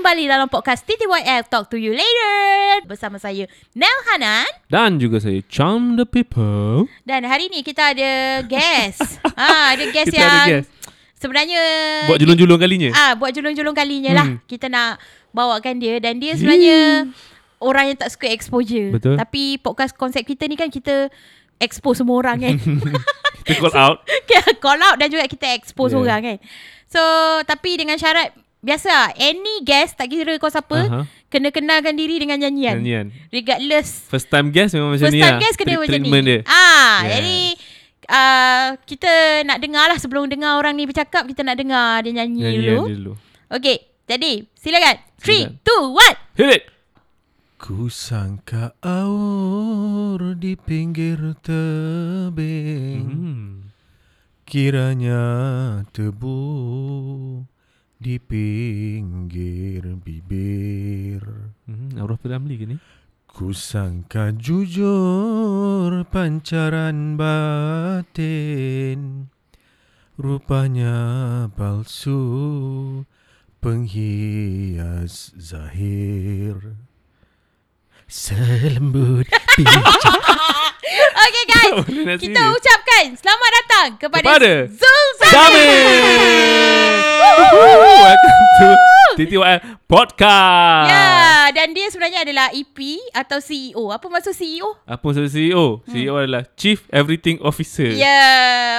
Kembali dalam podcast TTYL Talk to you later bersama saya Nel Hanan Dan juga saya Charm the People dan hari ni kita ada guest. ah ada guest Kita yang ada guest. sebenarnya Buat julung-julung kalinya ah buat julung-julung kalinya lah. Hmm. Kita nak bawakan dia dan dia sebenarnya orang yang tak suka exposure. Betul. Tapi podcast konsep kita ni kan kita expose semua orang kan. Kita call out Kita call out dan juga kita expose Yeah. orang kan. So tapi dengan syarat biasa lah, any guest tak kira kau siapa Aha. kena kenalkan diri dengan nyanyian. Nyanyian Regardless First time guest memang macam First ni time lah guest kena Treat- macam ni. Treatment dia Ah, Yeah. jadi uh, kita nak dengar lah sebelum dengar orang ni bercakap kita nak dengar dia nyanyi Nyanyian dulu. dulu Okay, jadi silakan. 3 Silakan. 2 1. Hit it Ku sangka aur di pinggir tebing hmm. Kiranya tebu di pinggir bibir. Hmm. Aurah Ramli ke ni? Ku sangka jujur pancaran batin. Rupanya palsu penghias zahir. Selembut pijak. Okay guys, kita ucapkan selamat datang kepada, Kepada Zul Zamir to TTYL Podcast Ya, dan dia sebenarnya adalah EP atau CEO. Apa maksud CEO? Apa maksud CEO? CEO adalah Chief Everything Officer Ya,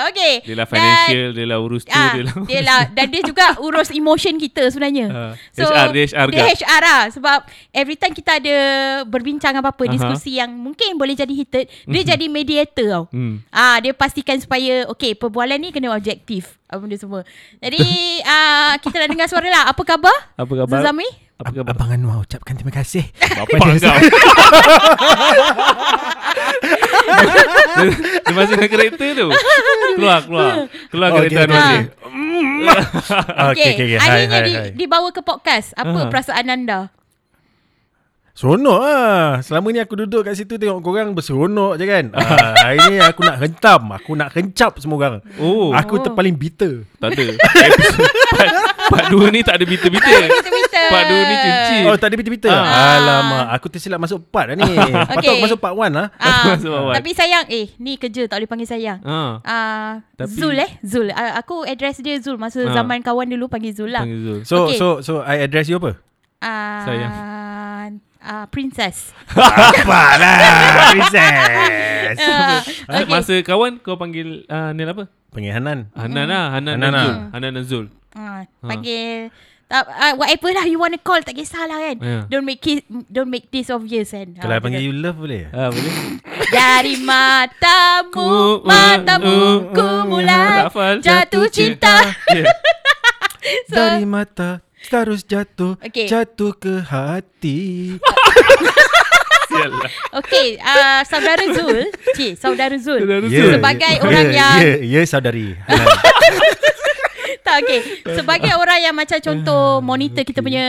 okay. Dia lah financial Dia lah urus tu Ah, Dia lah dia lah dan dia juga urus emotion kita sebenarnya. Ah, HR, dia HR Dia. HR lah sebab every time kita ada berbincang apa-apa Aha. diskusi yang mungkin boleh jadi heated, dia jadi mediator tau. hmm. Ah dia pastikan supaya okay perbualan ni kena objektif apa benda semua. Jadi ah kita nak dengar suara lah. Apa khabar? Apa khabar? Zuzami? Apa khabar? Abang Anwar ucapkan terima kasih Apa dia, dia masih dengan karakter tu. Keluar, keluar. Keluar Oh, okay, Anwar okay. ni. Okay, okay, okay. Hai, Akhirnya hai, di, hai. dibawa ke podcast. Apa Aha. perasaan anda? Seronok lah Selama ni aku duduk kat situ Tengok korang berseronok je kan ah, Hari ni aku nak hentam Aku nak kencap semua orang Oh, Aku Oh. tu paling bitter tak ada. Part, part 2 ni tak ada. Kita-kita. Part 2 ni cincin. Oh tak ada bitter-bitter Ah. Alamak Aku tersilap masuk part lah ni Patut Okay. aku masuk part 1 lah Ah, Masuk awal. tapi sayang eh ni kerja tak boleh panggil sayang. Ha. Ah, Tapi- Zul eh Zul uh, Aku address dia Zul Masa Ah. zaman kawan dulu Panggil Zul lah Panggil Zul. So Okay. so so I address you apa? uh, Sayang. uh, Princess Apalah Princess uh, Okay. Masa kawan kau panggil uh, Nil apa? Panggil Hanan Hanan lah. Hanan, Hanan dan lah. Zul. Hanan dan Zul. uh, Panggil tak, uh, whatever lah you want to call tak kisahlah kan Ya. don't make it don't make this obvious kan Kalau I panggil you love boleh? Ah, boleh? dari matamu Ku- matamu uh, ku uh, mulai hafal. jatuh cinta Yeah. so, Dari mata terus jatuh Okay. Jatuh ke hati lah. Okay uh, Saudara Zul Cik Saudara Zul Saudara Zul. Sebagai ya, orang ya, yang- Ya ya, saudari Hanan. Tak okay Sebagai orang yang macam contoh Monitor kita punya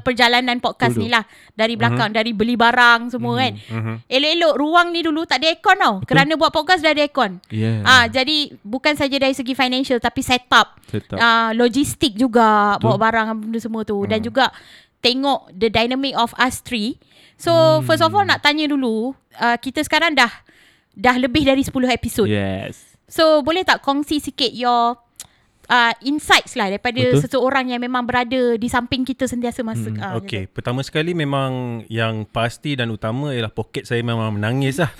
Perjalanan podcast Betul. ni lah Dari belakang Dari beli barang semua kan Mhm. Elok-elok ruang ni dulu tak ada aircon tau Kerana buat podcast dah ada aircon Yeah. Ah, jadi bukan saja dari segi financial tapi setup, Setup. ah logistik juga Betul. bawa barang benda semua tu dan juga tengok the dynamic of us three. So Hmm. first of all nak tanya dulu, uh, kita sekarang dah dah lebih dari 10 episod. Yes. So boleh tak kongsi sikit your uh, insights lah daripada Betul. seseorang yang memang berada di samping kita sentiasa masa Hmm, ah, Okay Pertama sekali memang Yang pasti dan utama Ialah poket saya memang menangis lah.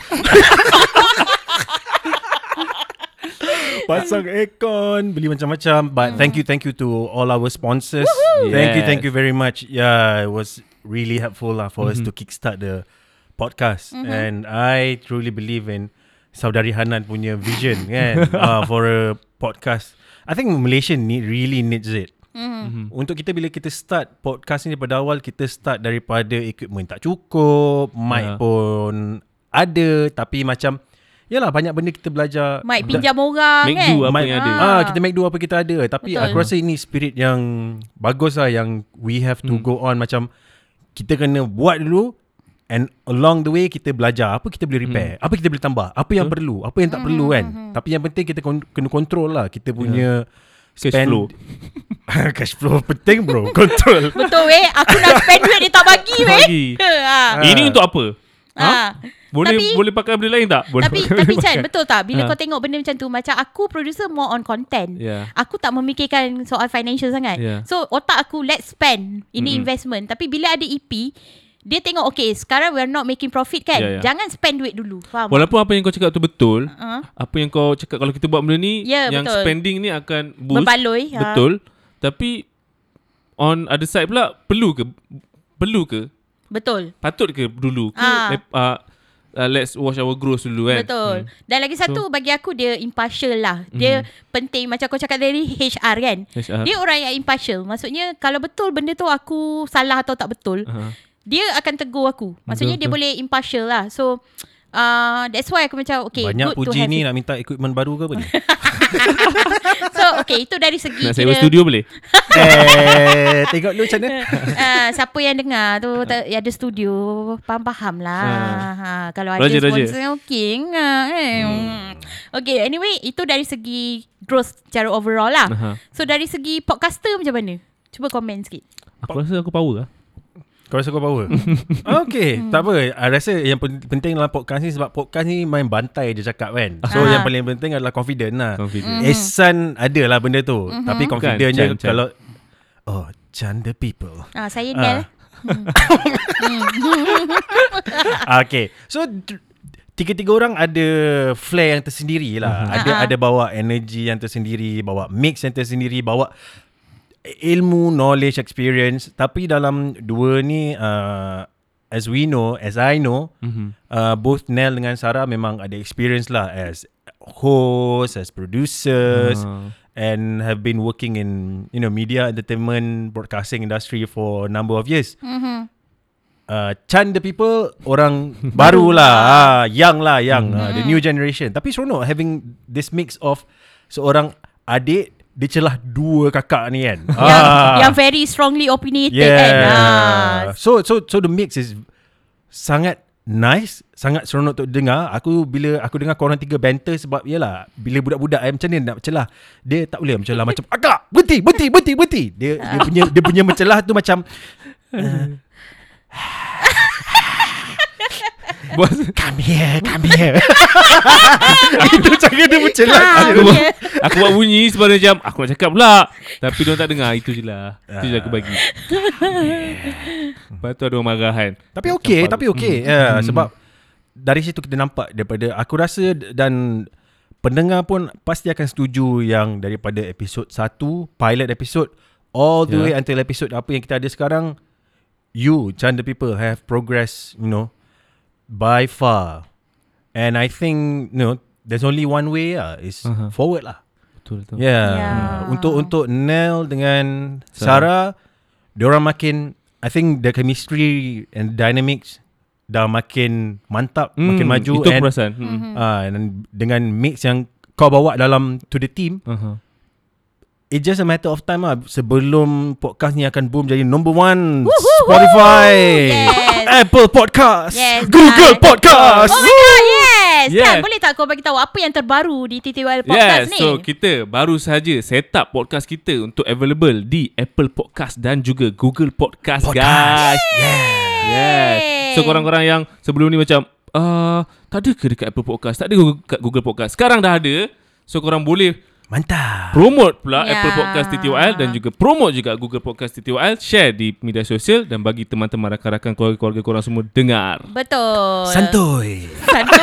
Pasang aircon Beli macam-macam. But thank you Thank you to all our sponsors. Thank you Thank you very much. Yeah It was really helpful lah For us to kickstart the podcast. And I truly believe in Saudari Hanan punya vision kan? Uh, For a podcast I think Malaysia need, really needs it Mhm. untuk kita bila kita start podcast ni daripada awal kita start daripada equipment tak cukup, mic Ya. pun ada tapi macam yalah banyak benda kita belajar. Mic pinjam orang Make kan. do apa Mic- yang ada. Ah, kita make do apa kita ada tapi Betul. aku rasa ini spirit yang bagus lah yang we have to Hmm. go on macam kita kena buat dulu and along the way kita belajar apa kita boleh repair, apa kita boleh tambah, apa yang perlu, apa yang tak perlu kan. Tapi yang penting kita kon- kena control lah kita punya Cash spend flow. cash flow penting bro. Control. Betul weh Aku nak spend duit Dia tak bagi weh Bagi. ha. Ini untuk apa? Ha? Ha. Boleh Tapi- boleh pakai benda lain tak? Boleh Tapi pakai tapi Chan betul tak bila Ha. kau tengok benda macam tu macam aku producer more on content. Ya. Aku tak memikirkan soal financial sangat. Yeah. So otak aku let's spend ini Mm-mm. investment. Tapi bila ada EP dia tengok okay sekarang we are not making profit kan. Yeah, yeah. Jangan spend duit dulu. Faham? Walaupun apa yang kau cakap tu betul, Ha? apa yang kau cakap kalau kita buat benda ni Ya, yang betul. spending ni akan boost. Berbaloi. ha. Betul. Tapi on other side pula perlu ke perlu ke Betul. patut ke dulu ke eh, uh, uh, let's watch our growth dulu kan. Betul. Dan lagi satu bagi aku dia impartial lah. Dia penting macam kau cakap tadi HR kan. HR. Dia orang yang impartial. Maksudnya kalau betul benda tu aku salah atau tak betul, Uh-huh. Dia akan tegur aku. Maksudnya Betul, dia boleh impartial lah. So uh, that's why aku macam okay Banyak good to puji have ni it. nak minta equipment baru ke apa ni? So okay itu dari segi Nak sewa studio boleh? eh, tengok dulu macam mana. uh, siapa yang dengar tu tak, yang ada studio faham-faham lah. Ha. kalau ada Roger, Roger. sponsor okey. Ha, eh. Hmm. Okay anyway itu dari segi growth secara overall lah. Aha. So dari segi podcaster macam mana? Cuba komen sikit. Aku rasa aku power lah. Kau rasa kau power? okay, Hmm. tak apa. I rasa yang pen- penting dalam podcast ni sebab podcast ni main bantai je cakap kan. So Ah. yang paling penting adalah confident lah. Confident. Mhm. Ehsan ada lah benda tu. Tapi confident je Chan, Chan. kalau... Oh, Chan the people. Ah saya Ah. Nel. okay. So tiga-tiga orang ada flair yang tersendiri lah. Ada Ah, ah. ada bawa energi yang tersendiri, bawa mix yang tersendiri, bawa ilmu, knowledge, experience. Tapi dalam dua ni uh, as we know, as I know, Mhm. uh, both Nel dengan Sarah memang ada experience lah as host, as producers Ah. and have been working in you know media entertainment broadcasting industry for a number of years. Mhm. Uh, Chan the people orang baru lah, ah, young lah, young, uh, the new generation. Tapi seronok having this mix of seorang adik dia celah dua kakak ni kan. Yang, yang very strongly opinionated yeah. kan. Ah. So so so the mix is sangat nice, sangat seronok untuk dengar. Aku bila aku dengar korang tiga banter sebab yalah, bila budak-budak eh, macam ni nak mencelah, dia tak boleh mencelah macam agak berhenti, berhenti, berhenti, berhenti. Dia dia punya dia punya mencelah tu macam Bos come here, come here. Itu cara dia mencelah. Ah, aku, buat, yeah. aku buat bunyi sebenarnya macam Aku nak cakap pula Tapi dia tak dengar Itu je lah Itu je aku bagi Lepas tu ada orang marah kan Tapi okey, Macam tapi okey. Hmm. Ya, Hmm. sebab dari situ kita nampak daripada aku rasa dan pendengar pun pasti akan setuju yang daripada episod 1, pilot episode all the Yeah. way until episode apa yang kita ada sekarang you Chan the people have progress, you know, by far. And I think, you know, there's only one way lah, is Aha. forward lah. Betul betul Yeah. Yeah. Untuk untuk Nel dengan Sarah. Sarah, diorang makin I think the chemistry and dynamics dah makin mantap, Hmm, makin maju Itu and perasan hmm. ah dan dengan mix yang kau bawa dalam to the team, Aha. it's just a matter of time lah sebelum podcast ni akan boom jadi number one Spotify, Yes. Apple Podcast, Yes, Google kan? Podcast. Oh my god, yes. Yes. Kan, boleh tak kau bagi tahu apa yang terbaru di TTYL podcast Yes, ni? so kita baru saja set up podcast kita untuk available di Apple Podcast dan juga Google Podcast, guys. Yes. So korang-korang yang sebelum ni macam uh, tak ada ke dekat Apple Podcast? Tak ada ke kat Google Podcast? Sekarang dah ada. So korang boleh Mantap. promote pula Ya. Apple Podcast TTYL dan juga promote juga Google Podcast TTYL, share di media sosial dan bagi teman-teman rakan-rakan keluarga-keluarga korang semua dengar. Betul. Santuy. Santuy.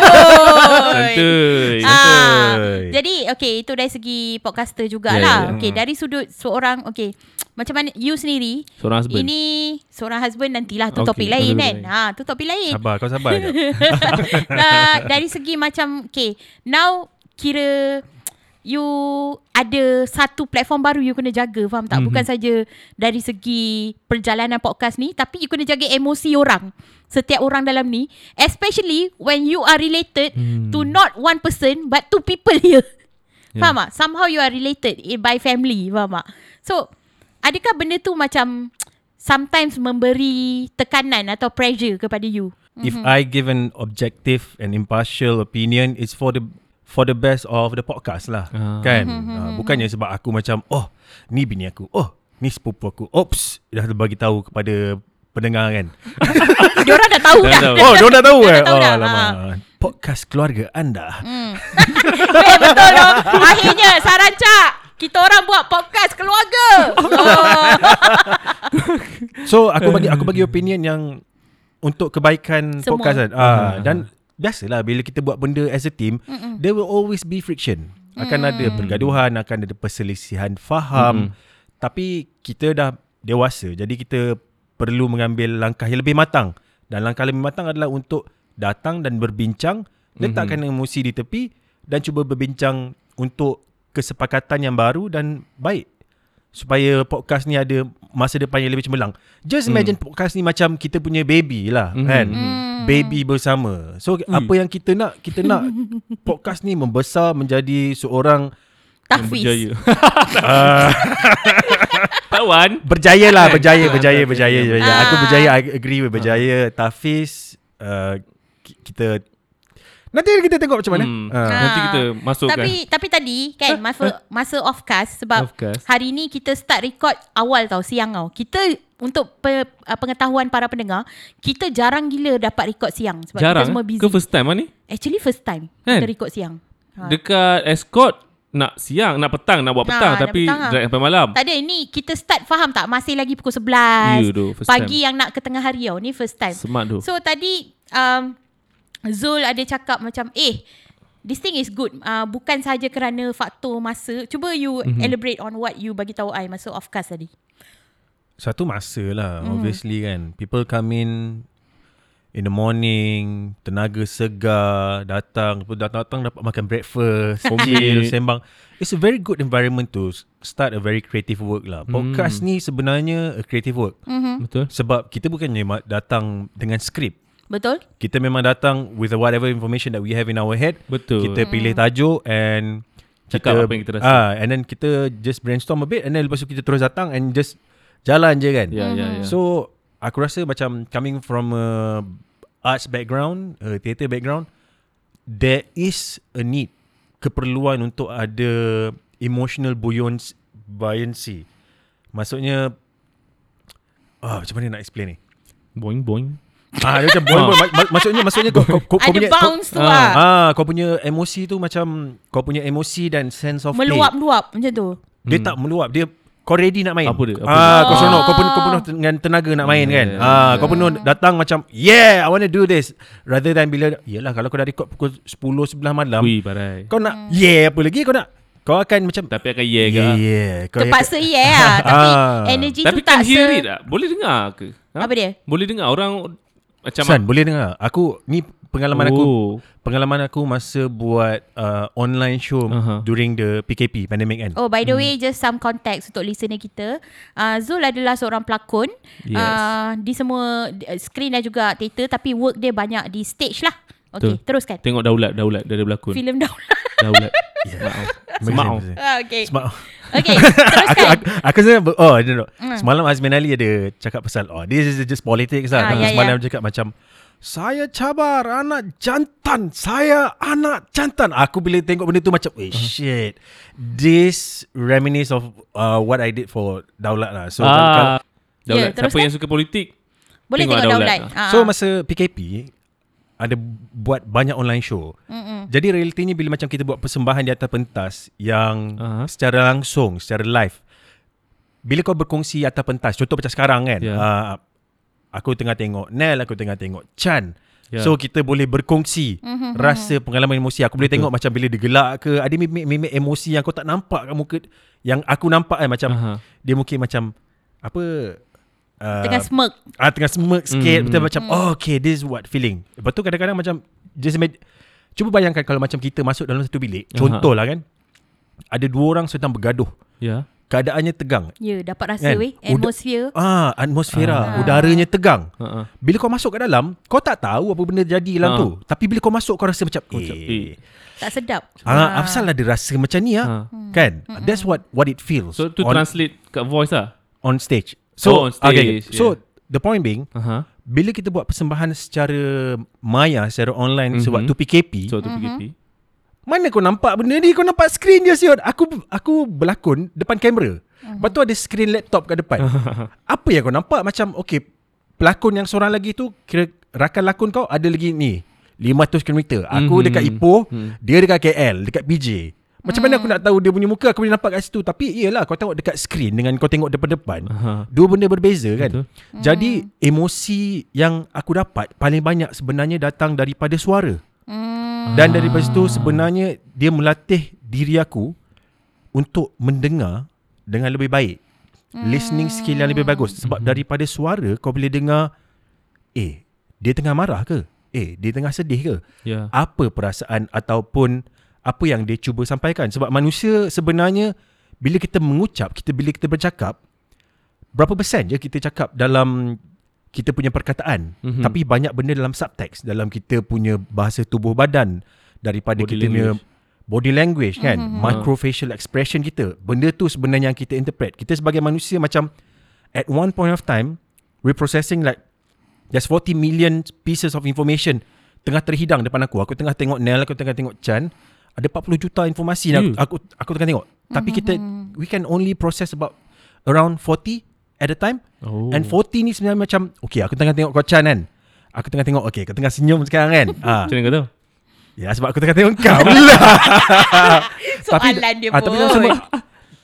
Santuy. Ah, Santuy. jadi okay itu dari segi podcaster jugalah. Yeah, Yeah, yeah. Okay dari sudut seorang okay macam mana you sendiri Seorang husband. ini seorang husband nantilah tu Okay, topik lain kan. Ha tu topik lain. Sabar, kau sabar je. uh, dari segi macam okay now kira you ada satu platform baru you kena jaga faham tak? Mhm. bukan saja dari segi perjalanan podcast ni tapi you kena jaga emosi orang. Setiap orang dalam ni especially when you are related Hmm. to not one person but two people here. Yeah. faham tak? Somehow you are related by family faham tak? So adakah benda tu macam sometimes memberi tekanan atau pressure kepada you? If I give an objective and impartial opinion, it's for the for the best of the podcast lah. Ah. Kan? Uh, bukannya sebab aku macam oh, ni bini aku. Oh, ni sepupu aku. Oops, dah bagi tahu kepada pendengar kan. Diorang dah tahu Dah dah. Oh, dia dah tahu Dah eh. tahu Oh, dah. alamak. Ah. Podcast keluarga anda. Eh, betul loh. Akhirnya Sarancak. Kita orang buat podcast keluarga. Oh. So aku bagi aku bagi opinion yang untuk kebaikan Semua. podcast kan. Ah dan biasalah bila kita buat benda as a team, Mm-mm. there will always be friction. Akan ada pergaduhan, akan ada perselisihan faham. Tapi kita dah dewasa. Jadi kita perlu mengambil langkah yang lebih matang. Dan langkah lebih matang adalah untuk datang dan berbincang, letakkan emosi di tepi dan cuba berbincang untuk kesepakatan yang baru dan baik supaya podcast ni ada masa depan yang lebih cemerlang. Just imagine podcast ni macam kita punya baby lah Mhm. kan. Baby bersama. So apa yang kita nak kita nak podcast ni membesar menjadi seorang Yang Tafiz. berjaya. Tawan. berjaya lah, berjaya, berjaya, Tafiz. berjaya, berjaya. Ah. Aku berjaya, I agree with berjaya. Tafiz uh, ki- kita nanti kita tengok macam mana. Hmm. Ah. Nanti kita masukkan. Tapi tapi tadi kan masa masa offcast sebab Offcast. hari ni kita start record awal tau siang tau. Kita untuk pe, uh, pengetahuan para pendengar, kita jarang gila dapat record siang sebab Jarang kita semua busy. Ke first time lah ni? Actually first time Kan? kita record siang. Ha. Dekat escort nak siang, nak petang, nak buat petang nak tapi petang lah. drag sampai malam. Tak ada ni kita start faham tak masih lagi pukul 11 Ya, doh, first pagi time. yang nak ke tengah hari tau. Ni first time. Smart tu. So tadi um, Zul ada cakap macam eh this thing is good. Uh, bukan saja kerana faktor masa. Cuba you Mhm. mm-hmm. elaborate on what you bagi tahu I masa offcast tadi. Satu masa lah Hmm. mm. Obviously kan People come in In the morning Tenaga segar Datang Datang-datang dapat makan breakfast Chill Sembang It's a very good environment to Start a very creative work lah Podcast Hmm. ni sebenarnya A creative work Mm-hmm. Betul? Sebab kita bukannya datang Dengan skrip Betul? Kita memang datang With whatever information That we have in our head Betul. Kita pilih tajuk And Cakap apa yang kita rasa. ah, And then kita Just brainstorm a bit And then lepas tu kita terus datang And just Jalan je kan Ya, ya, ya. So aku rasa macam coming from a arts background, a theatre background, there is a need keperluan untuk ada emotional buoyancy. buoyancy. Maksudnya ah macam mana nak explain ni? boing boing. Ah dia macam boing, boing. Ma- ma- maksudnya maksudnya kau kau, kau, kau Ada punya bounce tu kau, lah. ah kau punya emosi tu macam kau punya emosi dan sense of play. Meluap-luap macam tu. Dia tak meluap Dia kau ready nak main Apa dia? Apa ah, dia? Kau seronok Kau Oh. penuh, kau penuh dengan tenaga nak main Yeah. kan ah, Kau penuh datang macam Yeah I want to do this Rather than bila Yelah kalau kau dah record Pukul 10 11 malam Ui, parai. Kau nak Yeah apa lagi kau nak Kau akan macam Tapi akan yeah ke? Yeah, yeah. Kau Terpaksa yeah lah. Tapi Ah. energy Tapi tu kan tak hear se... it tak? Boleh dengar ke? Ha? Apa dia? Boleh dengar orang macam San boleh dengar Aku Ni pengalaman aku oh. Pengalaman aku masa buat uh, Online show Aha. During the PKP Pandemic kan Oh by the way just some context untuk listener kita. Uh, Zul adalah seorang pelakon. Yes. Uh, di semua uh, screen dan juga teater tapi work dia banyak di stage lah. Okay, Betul. teruskan. Tengok Daulat, Daulat dia ada berlakon. Filem daulat. Daulat. Yeah. Semau. Amazing. Ah, okay. Smart Okay, aku, teruskan. aku, aku sebenarnya ber- Oh I don't know Hmm. Semalam Azmin Ali ada Cakap pasal Oh this is just politics lah Ah, Tapi ya, Semalam ya. dia cakap macam Saya cabar Anak jantan Saya anak jantan Aku bila tengok benda tu Macam Eh Uh-huh. shit This Reminisce of uh, What I did for Daulat lah So kalau, ah, Daulat. Ya, Siapa yang suka politik? Boleh Tengok tengok daulat. daulat. Ah. So masa PKP ada buat banyak online show. Mm-mm. Jadi realitinya bila macam kita buat persembahan di atas pentas yang uh-huh. secara langsung, secara live. Bila kau berkongsi atas pentas, contoh macam sekarang kan. Ya. Uh, aku tengah tengok Nel, aku tengah tengok Chan. Ya. So kita boleh berkongsi mm-hmm. rasa pengalaman emosi. Aku boleh Betul. tengok macam bila dia gelak ke, ada mimik-mimik emosi yang kau tak nampak kat muka yang aku nampak kan macam Aha. dia mungkin macam apa uh, Tengah smirk. Ah tengah smirk sikit Hmm. mm. Betul macam oh, Okay this is what feeling Lepas tu kadang-kadang macam just imag- Cuba bayangkan Kalau macam kita masuk dalam satu bilik Aha. Contoh lah kan Ada dua orang sedang bergaduh Ya. Keadaannya tegang Ya, dapat rasa Kan? weh. Uda- Atmosphere. Ah, Atmosfera Ah. Udaranya tegang Ha Bila kau masuk kat dalam Kau tak tahu Apa benda jadi dalam Ah. tu Tapi bila kau masuk Kau rasa macam Eh, eh. Tak sedap. Ah, Afsal ada rasa macam ni ah, Ha. Kan That's what what it feels So tu on, translate kat voice lah. on stage Oh, on okay, stage, So yeah. the point being Aha. bila kita buat persembahan secara maya, secara online Mhm. mm-hmm. sewaktu PKP, So so, tu PKP. Mana kau nampak benda ni? Kau nampak skrin je siot. Aku aku berlakon depan kamera. Lepas tu ada skrin laptop kat depan. Apa yang kau nampak? Macam okay, pelakon yang seorang lagi tu kira rakan lakon kau ada lagi ni 500 km. Aku Mhm. dekat Ipoh, Mhm. dia dekat KL, dekat PJ. Macam mana aku nak tahu dia punya muka Aku boleh nampak kat situ Tapi iyalah Kau tengok dekat skrin Dengan kau tengok depan-depan Aha. Dua benda berbeza kan Betul. Jadi emosi Yang aku dapat Paling banyak sebenarnya Datang daripada suara Hmm. Dan daripada situ Sebenarnya Dia melatih diri aku Untuk mendengar Dengan lebih baik Listening skill yang lebih bagus Sebab daripada suara Kau boleh dengar Eh Dia tengah marah ke? Eh dia tengah sedih ke? Ya. apa perasaan ataupun apa yang dia cuba sampaikan. Sebab manusia sebenarnya bila kita mengucap kita bila kita bercakap berapa persen je kita cakap dalam kita punya perkataan. Mhm. tapi banyak benda dalam subtext. Dalam kita punya bahasa tubuh badan daripada Body kita punya language. body language kan? Mhm. microfacial expression kita. Benda tu sebenarnya yang kita interpret. Kita sebagai manusia macam at one point of time we processing like there's 40 million pieces of information tengah terhidang depan aku. Aku tengah tengok Nel aku tengah tengok Chan ada 40 juta informasi yang Ya. aku, aku aku tengah tengok tapi kita we can only process about around 40 at a time Oh. and 40 ni sebenarnya macam okay aku tengah tengok kau Chan kan aku tengah tengok okay kau tengah senyum sekarang kan ah Macam mana kau tahu? ya sebab aku tengah tengok kau pula Soalan dia ah, pun. tapi dalam sebab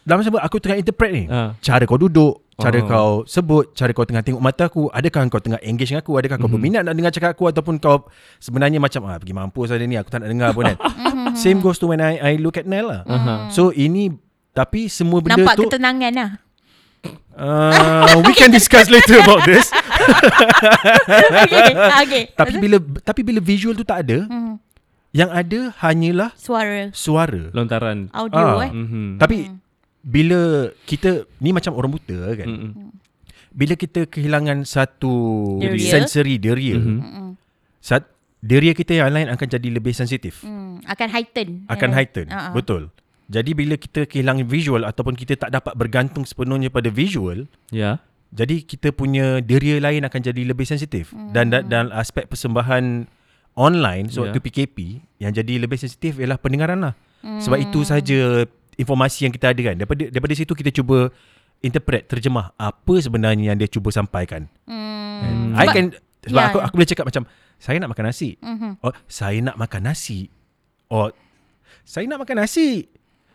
dalam sebab aku tengah interpret ni Ah. cara kau duduk cara Oh. kau sebut cara kau tengah tengok mata aku adakah kau tengah engage dengan aku adakah kau Mhm. berminat nak dengar cakap aku ataupun kau sebenarnya macam ah pergi mampus hari ni aku tak nak dengar pun kan same goes to when I I look at Nell lah Aha. so ini tapi semua benda Nampak tu ketenangan lah. uh, we can discuss later about this okay. okay. tapi bila tapi bila visual tu tak ada Hmm. yang ada hanyalah Suara. suara Lontaran. Audio Ah. eh. Mhm. tapi bila kita ni macam orang buta kan Mm-mm. bila kita kehilangan satu Deria. sensory deria Mhm. Mm-mm. saat deria kita yang lain akan jadi lebih sensitif Hmm. Akan heighten. akan heighten ah. betul jadi bila kita kehilangan visual ataupun kita tak dapat bergantung sepenuhnya pada visual Ya. jadi kita punya deria lain akan jadi lebih sensitif dan da- dalam aspek persembahan online Ya. so waktu PKP yang jadi lebih sensitif ialah pendengaran lah sebab itu saja informasi yang kita ada kan daripada daripada situ kita cuba interpret terjemah apa sebenarnya yang dia cuba sampaikan Hmm. I can sebab Ya, aku aku boleh cakap macam saya nak makan nasi. Mhm. Oh, saya nak makan nasi. Oh, saya nak makan nasi.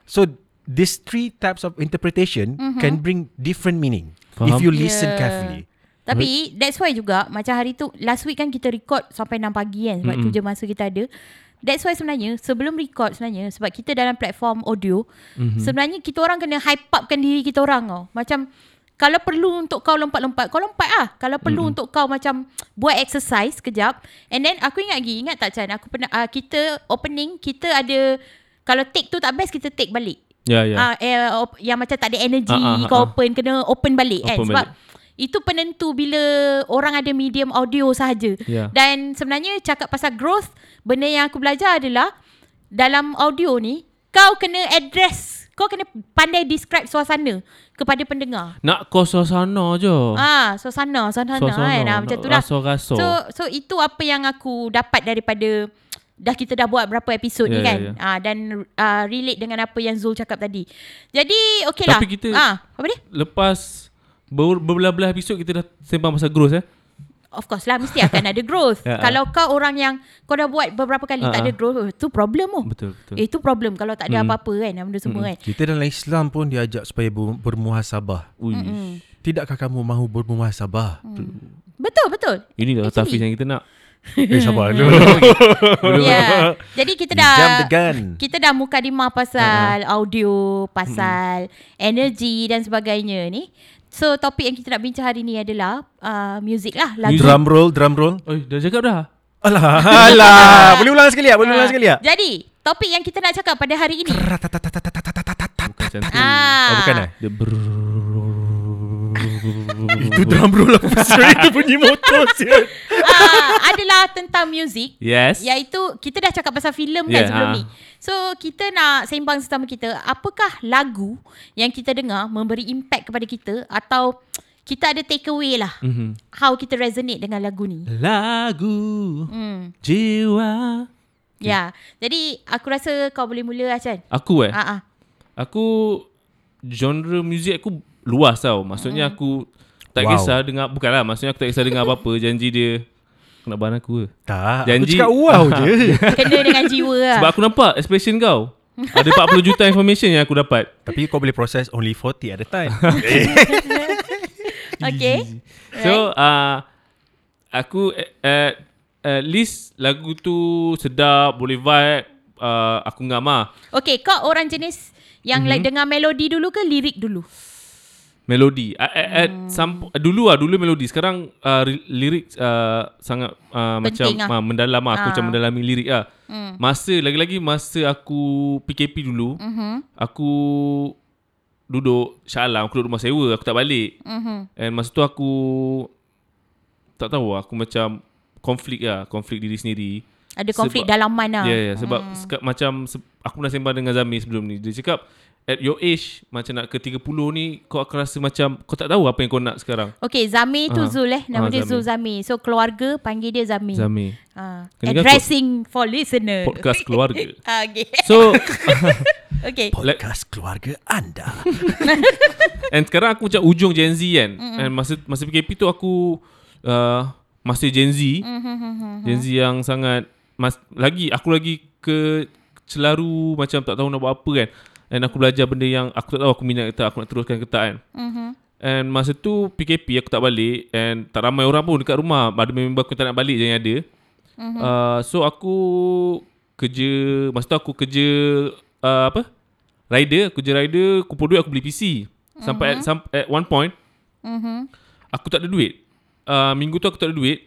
So these three types of interpretation can bring different meaning if Faham. you listen Yeah. carefully. Tapi that's why juga macam hari tu last week kan kita record sampai 6 pagi kan sebab Mm-mm. tu je masa kita ada. That's why sebenarnya sebelum record sebenarnya sebab kita dalam platform audio Mhm. sebenarnya kita orang kena hype upkan diri kita orang tau. Macam kalau perlu untuk kau lompat-lompat kau lompat ah. Kalau perlu untuk kau macam buat exercise kejap and then aku ingat lagi ingat tak Chan aku pernah uh, kita opening kita ada kalau take tu tak best kita take balik. Ya, ya. Ah, eh, op- yang macam tak ada energy Ah, ah, kau ah. open kena open balik kan Open sebab balik. itu penentu bila orang ada medium audio sahaja. Ya. Dan sebenarnya cakap pasal growth, benda yang aku belajar adalah dalam audio ni kau kena address, kau kena pandai describe suasana kepada pendengar. Nak kau suasana je. Ah, suasana, suasana, Suasana, kan. Ah, macam tu lah. rasa-rasa. So so itu apa yang aku dapat daripada dah kita dah buat berapa episod ni Ya, ya, kan. ya. Ah dan ah, relate dengan apa yang Zul cakap tadi. Jadi okey lah. Tapi kita- ah, apa dia? Lepas ber- berbelah-belah episod kita dah sembang pasal growth eh. Of course lah mesti akan ada growth. Ya, ah. Kalau kau orang yang kau dah buat beberapa kali Ah, tak ada ah. growth, tu problem oh. Betul, betul. Itu problem kalau tak ada Hmm. apa-apa kan benda semua kan. Kita dalam Islam pun diajak supaya ber- bermuhasabah. Ui. Tidakkah kamu mahu bermuhasabah? Betul betul. Ini dah tafiz yang kita nak. Eh sabar dulu. Ya. Jadi kita dah Jam the gun. kita dah mukadimah pasal Ah, audio, pasal energi dan sebagainya ni. So topik yang kita nak bincang hari ni adalah uh, music lah, lagu. Music. Drum roll, drum roll. Oh, dah cakap dah. Alah, alah. Boleh ulang sekali tak? Boleh Ah, ulang sekali tak? Jadi, topik yang kita nak cakap pada hari ini. Tu. ah. Oh, bukan eh? Itu drum roll apa pasal itu bunyi motor sial. ah, adalah tentang music. Yes. Iaitu kita dah cakap pasal filem kan Yeah, sebelum ah. ni. So kita nak sembang sesama kita, apakah lagu yang kita dengar memberi impact kepada kita atau kita ada take away lah Mhm. how kita resonate dengan lagu ni. Lagu Hmm. jiwa Ya. Jadi aku rasa kau boleh mula lah Chan. Aku eh. Ah. Aku genre muzik aku luas tau. Maksudnya aku tak Wow. kisah dengar bukanlah maksudnya aku tak kisah dengar apa-apa janji dia nak ban aku ke? Tak, Janji- aku cakap wow je. Kena dengan jiwa lah. Sebab aku nampak expression kau. Ada 40 juta information yang aku dapat. Tapi kau boleh process only 40 at a time. Okay. So uh, aku uh, uh, at least lagu tu sedap, boleh vibe. Uh, aku ngam lah. Okay, kau orang jenis yang Mhm. like dengar melodi dulu ke lirik dulu? Melodi. At, at, at some, dulu lah, dulu melodi. Sekarang uh, ri- lirik uh, sangat uh, macam lah. uh, mendalam lah. Aku Ah. macam mendalami lirik lah. Hmm. Masa, lagi-lagi masa aku PKP dulu, Mhm. aku duduk Shah Alam, aku duduk rumah sewa, aku tak balik. Mhm. And masa tu aku tak tahu lah, aku macam konflik lah, konflik diri sendiri. Ada konflik Sebab- dalaman lah. Ya, yeah, yeah, sebab hmm. seka, macam se, aku pernah sembang dengan Zami sebelum ni. Dia cakap at your age macam nak ke 30 ni kau akan rasa macam kau tak tahu apa yang kau nak sekarang. Okay, Zami tu Ah. Zul eh. Nama Ah, dia Zami. Zul Zami. So, keluarga panggil dia Zami. Zami. Kena ingat Addressing for listener. Podcast keluarga. Ah, okay. So okay. Podcast keluarga anda. and sekarang aku macam ujung Gen Z kan. Mm-hmm. And masa masa PKP tu aku uh, masih Gen Z. Mm-hmm. Gen Z yang sangat mas, lagi aku lagi ke celaru macam tak tahu nak buat apa kan. And aku belajar benda yang aku tak tahu aku minat ke tak, aku nak teruskan ke tak kan. Mm-hmm. And masa tu PKP aku tak balik and tak ramai orang pun dekat rumah. Ada member aku tak nak balik je yang ada. Mm-hmm. Uh, so aku kerja masa tu aku kerja uh, apa? Rider, aku kerja rider, kumpul duit aku beli PC. Sampai mm-hmm. at, sam- at one point Mm-hmm. aku tak ada duit. Uh, minggu tu aku tak ada duit.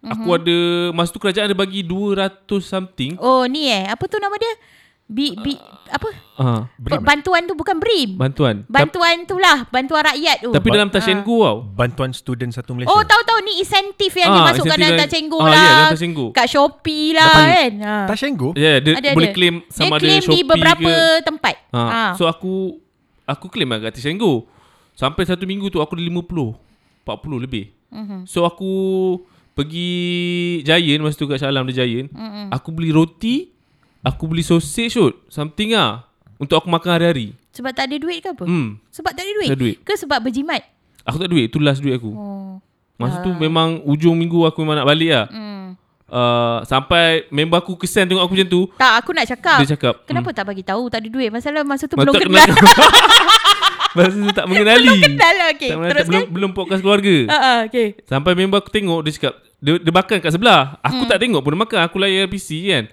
Mm-hmm. Aku ada masa tu kerajaan ada bagi 200 something. Oh, ni eh. Apa tu nama dia? Bi, bi, apa? Uh, Brim? Bantuan tu bukan BRIM. bantuan. Bantuan tu lah. Bantuan rakyat tu. Tapi dalam Tashengu tau. Bantuan student satu Malaysia. Oh tahu-tahu ni insentif yang Ah, dimasukkan insentif dalam yang- Tacenggu ah, lah. ya, dalam Tacenggu. Kat Shopee lah Dapat- kan. Ha. Tashengu? Ya, yeah, dia Ada, boleh ada. claim sama Dia ada claim Shopee di beberapa ke. tempat. Ha. Ha. So aku aku claim lah kat Tisenggo. Sampai satu minggu tu aku ada 50. 40 lebih. Mhm. So aku pergi Giant masa tu kat Shah Alam dia Giant. Mhm. Aku beli roti, aku beli sausage shoot, something ah untuk aku makan hari-hari. Sebab tak ada duit ke apa? Hmm. Sebab tak ada duit? Tak ada duit. Ke sebab berjimat? Aku tak ada duit, itu last duit aku. Oh. Masa tu memang ujung minggu aku memang nak balik lah. Hmm. Uh, sampai member aku kesian tengok aku macam tu. Tak, aku nak cakap. Dia cakap, Kenapa tak bagi tahu tak ada duit? Masalah masa tu Masa belum tak kenal. Masa tu tak mengenali. kenal lah. Okay, tak teruskan. belum belum podcast keluarga. Ha, ha, okay. Sampai member aku tengok Dia cakap Dia, dia makan kat sebelah Aku Hmm. tak tengok pun dia makan Aku layar PC kan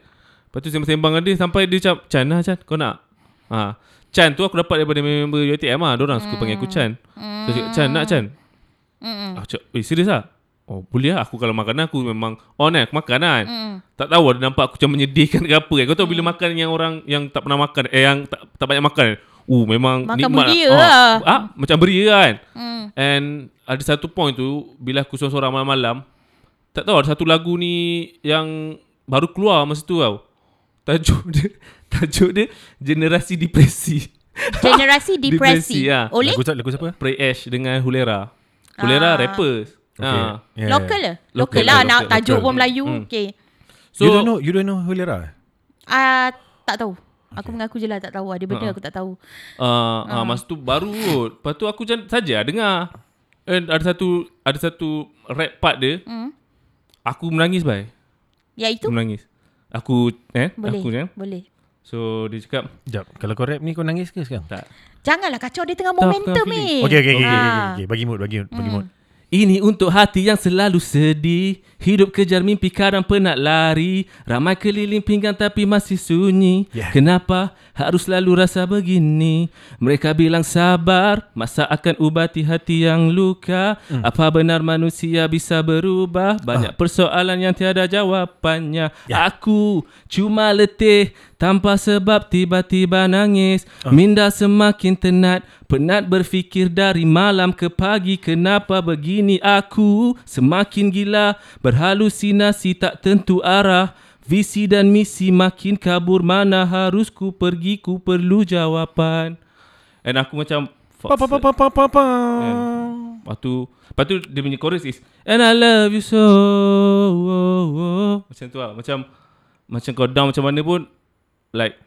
Lepas tu sembang-sembang dia Sampai dia cakap Chan lah Chan Kau nak? Ha. Chan tu aku dapat daripada member UiTM lah Diorang suka panggil aku Chan. So cakap Chan nak Chan. Mm-mm. Aku cakap Eh serius lah Oh boleh lah Aku kalau makan aku memang On kan Aku makan kan. Mm. Tak tahu ada nampak aku macam menyedihkan ke apa kan Kau tahu bila makan yang orang Yang tak pernah makan Eh yang tak, tak banyak makan Uh memang Makan nikmat beria Ah, lah. ah, Macam beria kan? Mm. And ada satu point tu Bila aku seorang-seorang malam-malam Tak tahu ada satu lagu ni Yang baru keluar masa tu tau Tajuk dia Tajuk dia Generasi Depresi Generasi Depresi, depresi. ya. Oleh? Lagu, lagu siapa? Pray Ash dengan Hulera Hulera Ah. rappers Okay. Ah. Yeah. Lokal lah. Local Lokal lah, lah. Nak local, tajuk local. pun Melayu. Hmm. Okay. So you don't know, you don't know Hulera? Ah, tak tahu. Aku mengaku je lah tak tahu. Ada benda Ha-ha. aku tak tahu. uh, uh, Masa tu baru kot Lepas tu aku saja dengar And ada satu Ada satu rap part dia Hmm. Aku menangis bai Ya itu? Aku menangis Aku eh Boleh. Aku kan Boleh. So dia cakap Sekejap, kalau kau rap ni kau nangis ke sekarang? Tak Janganlah kacau dia tengah momentum ni. Okay, okay, okay, okay, Ah. okay, okay. Bagi mood, bagi mood, bagi mood. Ini untuk hati yang selalu sedih. Hidup kejar mimpi kadang penat lari. Ramai keliling pinggang tapi masih sunyi. Yeah. Kenapa harus selalu rasa begini? Mereka bilang sabar Masa akan ubati hati yang luka. Apa benar manusia bisa berubah? Banyak persoalan yang tiada jawapannya. Yeah. Aku cuma letih Tanpa sebab tiba-tiba nangis. Minda semakin tenat Penat berfikir dari malam ke pagi Kenapa begini aku? Semakin gila Berhalusinasi tak tentu arah. Visi dan misi makin kabur Mana harus ku pergi? Ku perlu jawapan. And aku macam Pa pa pa pa pa pa pa. Lepas tu Lepas tu dia punya chorus is And I love you so oh, oh. Macam tu lah. Macam macam kau down macam mana pun like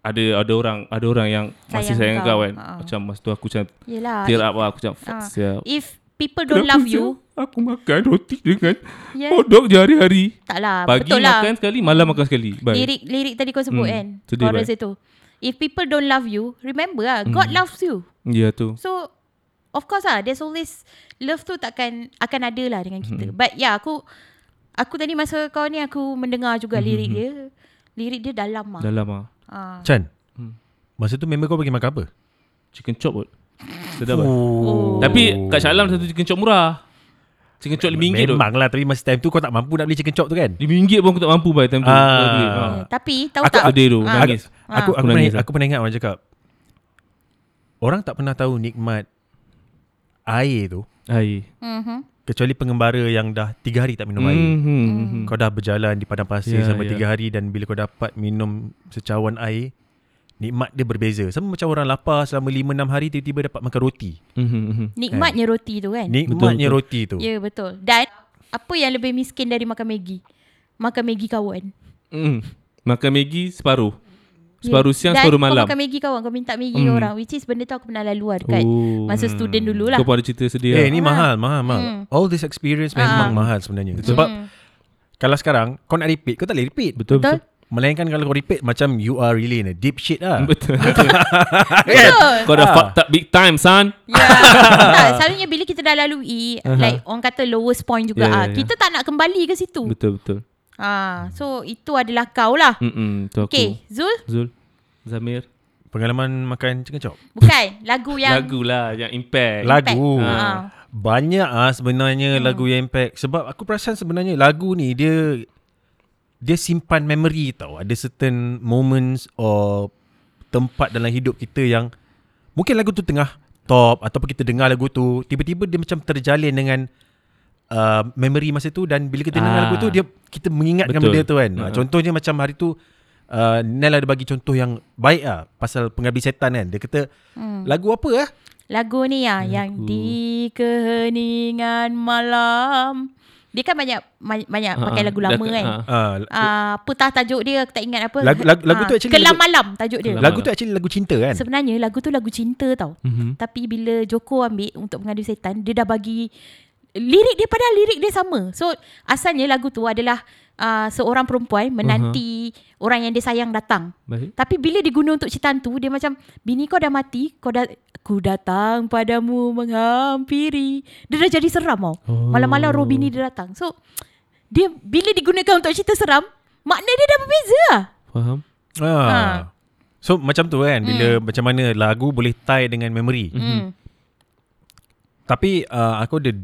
ada ada orang ada orang yang masih Sayang sayang kau. kau kan. Ha. Macam masa tu aku macam Yelah. tear up lah aku macam fuck sial. If people don't love you, Aku makan roti dengan yeah, hotdog je hari-hari. taklah. Pagi betul lah. makan sekali, malam makan sekali. Bye. Lirik lirik tadi kau sebut Hmm, kan. sedih, Chorus itu. If people don't love you, remember lah, God Hmm. loves you. Ya tu. So of course lah, there's always love tu takkan akan ada lah dengan kita. Hmm. But yeah, aku aku tadi masa kau ni aku mendengar juga lirik dia. Lirik dia dalam lah. Dalam ah. Ah. Chan. Hmm. Masa tu member kau bagi makan apa? Chicken chop kot. Sedap oh. Oh. Tapi kat Shah Alam satu chicken chop murah. Chicken chop RM5 tu. Memang lah Tapi masa time tu kau tak mampu nak beli chicken chop tu kan RM5 pun aku tak mampu pada time tu. Ah. Ah. Yeah, tapi tahu Aku- tak? Sedih tu, Ah. nangis. Aku, Ah. aku, Aku pernah, nangis lah. aku pernah ingat orang cakap Orang tak pernah tahu nikmat Air tu Air. Mhm. Kecuali pengembara yang dah Tiga hari tak minum air Hmm. Kau dah berjalan di padang pasir Ya, Sampai ya. tiga hari Dan bila kau dapat minum Secawan air Nikmat dia berbeza Sama macam orang lapar Selama lima enam hari Tiba-tiba dapat makan roti Hmm. Nikmatnya roti tu kan? Nikmatnya Betul, roti tu Ya betul. Dan apa yang lebih miskin dari makan Maggi? Makan Maggi kawan. Hmm. Makan Maggi separuh. Separuh siang, Dan separuh kau malam. makan Maggi kawan, kau minta Maggi Hmm. orang. Which is benda tu aku pernah lalu lah dekat Oh. masa student dulu lah. Kau pun ada cerita sedih Eh lah. ni mahal Mahal mahal Hmm. All this experience Memang mahal sebenarnya Sebab Kalau sekarang Kau nak repeat Kau tak boleh repeat Betul, Betul? betul. Melainkan kalau kau repeat Macam you are really in a deep shit lah Betul. Betul. Kau dah Ah. fucked up big time, son. Ya. tak, selalunya bila kita dah lalui uh-huh. like orang kata lowest point juga Ya, ah, ya, ya. kita tak nak kembali ke situ. Betul, betul. Ah, so itu adalah kau lah. Mm-mm, tu aku. Okay, Zul, Zul. Zamir. Pengalaman makan chicken chop bukan lagu yang Lagu lah, yang impact. Lagu Ah. Banyak ah sebenarnya Hmm. lagu yang impact Sebab aku perasan sebenarnya lagu ni dia dia simpan memory tau. Ada certain moments or tempat dalam hidup kita yang mungkin lagu tu tengah top ataupun kita dengar lagu tu tiba-tiba dia macam terjalin dengan uh, memory masa tu dan bila kita dengar Ah. lagu tu dia kita mengingatkan Betul. benda tu kan. Uh, Uh-huh. contohnya macam hari tu uh, Nel ada bagi contoh yang baik ah pasal pengabdi setan kan. Dia kata Hmm. lagu apa ah? Lagu ni ah yang di keheningan malam. Dia kan banyak banyak Ah, pakai lagu lama dah- kan. ah. Uh, Ah, apa tah tajuk dia aku tak ingat apa. Lagu- lagu- lagu Ah, tu actually Kelam lagu- malam tajuk dia. Kelam lagu tu actually lagu cinta kan? Sebenarnya lagu tu lagu cinta tau. Mhm. Tapi bila Joko ambil untuk mengadu setan, dia dah bagi lirik dia padahal lirik dia sama. So asalnya lagu tu adalah uh, seorang perempuan menanti uh-huh. orang yang dia sayang datang. Baik. Tapi bila diguna untuk cerita tu dia macam bini kau dah mati, kau dah ku datang padamu menghampiri. Dia dah jadi seram tau. Oh. Malam-malam roh bini dia datang. So dia bila digunakan untuk cerita seram, makna dia dah berbeza lah. Faham? Ah. Ha. So macam tu kan bila macam mana lagu boleh tie dengan memory. Hmm. Tapi uh, aku ada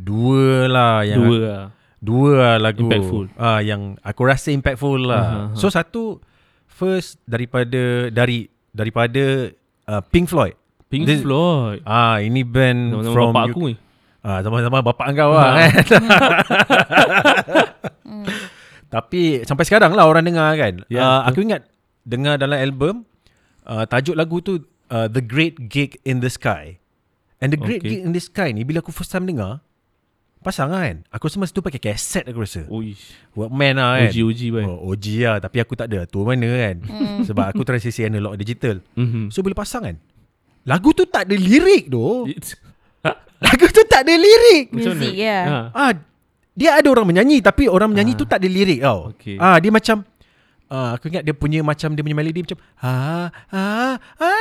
dua lah yang Dua lah. dua lah lagu Impactful. Ah yang aku rasa impactful lah. Aha. So satu first daripada dari daripada uh, Pink Floyd. Pink This- Floyd. Ah ini band Nama-nama from bapak UK. aku ni. Ah sama-sama bapak kau lah kan. Tapi sampai sekarang lah orang dengar kan. Ya, Yeah, uh, betul. aku ingat dengar dalam album uh, tajuk lagu tu uh, The Great Gig in the Sky. And The Great Okay. Gig in the Sky ni bila aku first time dengar pasang lah kan. Aku rasa masa tu pakai kaset aku rasa. Uish. Walkman lah kan. OG, OG baik. Oh, OG lah Tapi aku tak ada Tu mana kan Sebab aku transisi analog digital Mhm. So bila pasang kan Lagu tu tak ada lirik tu Lagu tu tak ada lirik Music ya. Ha. Ah, dia ada orang menyanyi tapi orang menyanyi tu tak ada lirik tau. Okey. Ah, dia macam ah, aku ingat dia punya macam dia punya melody macam ha ha ha.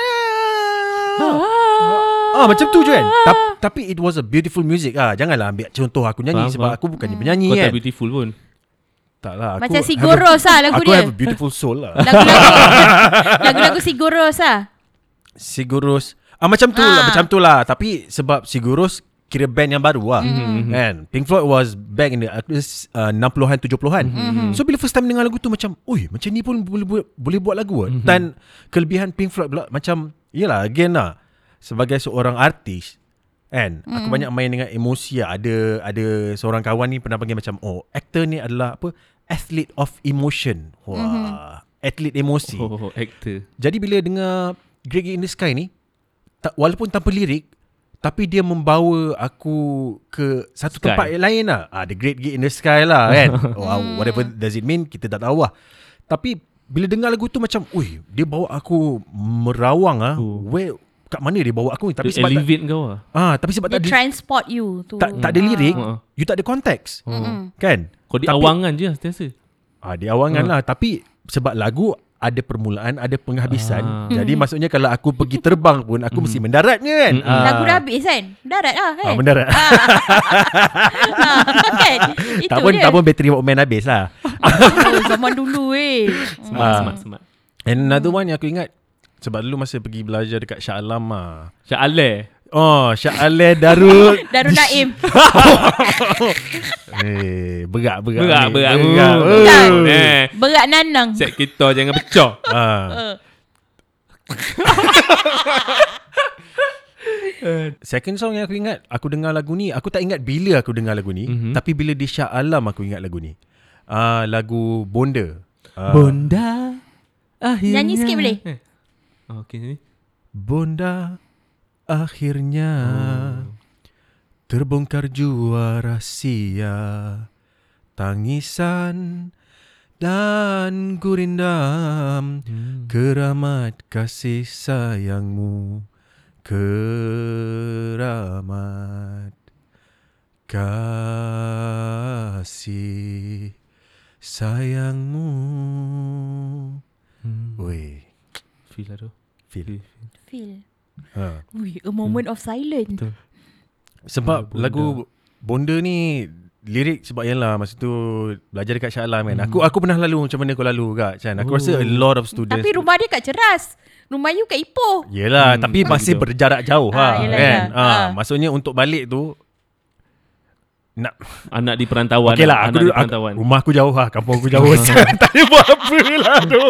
Ah, macam tu je kan. Ta- tapi it was a beautiful music ah. Janganlah ambil contoh aku nyanyi Faham, sebab faham. aku bukannya penyanyi Kau kan. tak beautiful pun. Tak lah. Aku Macam Sigoros lah lagu aku dia. have a beautiful soul lah. Lagu-lagu Lagu-lagu Sigoros lah Sigurus ah, Macam tu Ah. lah Macam tu lah Tapi sebab Sigurus Kira band yang baru lah Mhm. Kan Pink Floyd was Back in the uh, 60-an 70-an Mhm. So bila first time dengar lagu tu Macam Ui macam ni pun Boleh buat, boleh buat lagu Mhm. mm Dan kelebihan Pink Floyd pula Macam Yelah again lah Sebagai seorang artis Kan Aku Mhm. banyak main dengan emosi lah Ada Ada seorang kawan ni Pernah panggil macam Oh actor ni adalah Apa Athlete of emotion Wah Mhm. Athlete emosi Oh, actor. jadi bila dengar Great Gig in the Sky ni tak, Walaupun tanpa lirik tapi dia membawa aku ke satu Sky. tempat yang lain lah. Ah, the great gate in the sky lah kan. wow, whatever does it mean, kita tak tahu lah. Tapi bila dengar lagu tu macam, ui, dia bawa aku merawang ah. Oh. Where, kat mana dia bawa aku ni? Tapi Dia sebab tak, elevate kau lah. ah, tapi sebab Dia tak ada, transport you tu. tak, tak ada lirik, Ah. you tak ada konteks. Mm-mm. Kan? Kau di Tapi- awangan je sentiasa. Ah, di awangan Ah. lah. Tapi sebab lagu ada permulaan, ada penghabisan. Ah. Jadi maksudnya kalau aku pergi terbang pun, aku mesti mendaratnya kan. Mm-mm. Ah. Lagu dah habis kan? Darat lah kan? Ah, mendarat. Ah, kan? Itu tak pun, dia. tak pun bateri Walkman habis lah. Oh, zaman dulu eh. Smart, Ah. smart, smart. And another one yang aku ingat, sebab dulu masa pergi belajar dekat Shah Alam lah. Syah Ale. Oh, Shah Alam Darul. Darul Naim. eh, berat, berat. Berat, ni. berat. berat. berat. Oh. Eh, Berat nanang. set kita jangan pecah. Ah. Uh, Second song yang aku ingat Aku dengar lagu ni Aku tak ingat bila aku dengar lagu ni Mhm. mm-hmm. Tapi bila di Shah Alam aku ingat lagu ni uh, Lagu Bonda uh, Bonda akhirnya. Nyanyi sikit boleh? Oh, okay, ni. Bonda Akhirnya Oh. Terbongkar jua rahsia Tangisan Dan gurindam Hmm. Keramat kasih sayangmu Keramat Kasih Sayangmu Hmm. Weh Feel lah tu. Feel feel. ha. Ui, a moment of silence. Betul. Sebab Bonda. lagu Bonda ni Lirik sebab yang lah Masa tu Belajar dekat Shah Alam kan Hmm. Aku aku pernah lalu Macam mana kau lalu kak Chan Aku Oh. rasa a lot of students Tapi rumah dia kat Ceras. Rumah you kat Ipoh. Yelah Hmm, Tapi masih begitu. berjarak jauh Ah, ha, yelah, kan yelah. ha, Ah. Maksudnya untuk balik tu Nak Anak di perantauan. Okay lah aku, Anak dulu, di perantauan. aku, Rumah aku jauh lah Kampung aku jauh Tak ada buat apa lah tu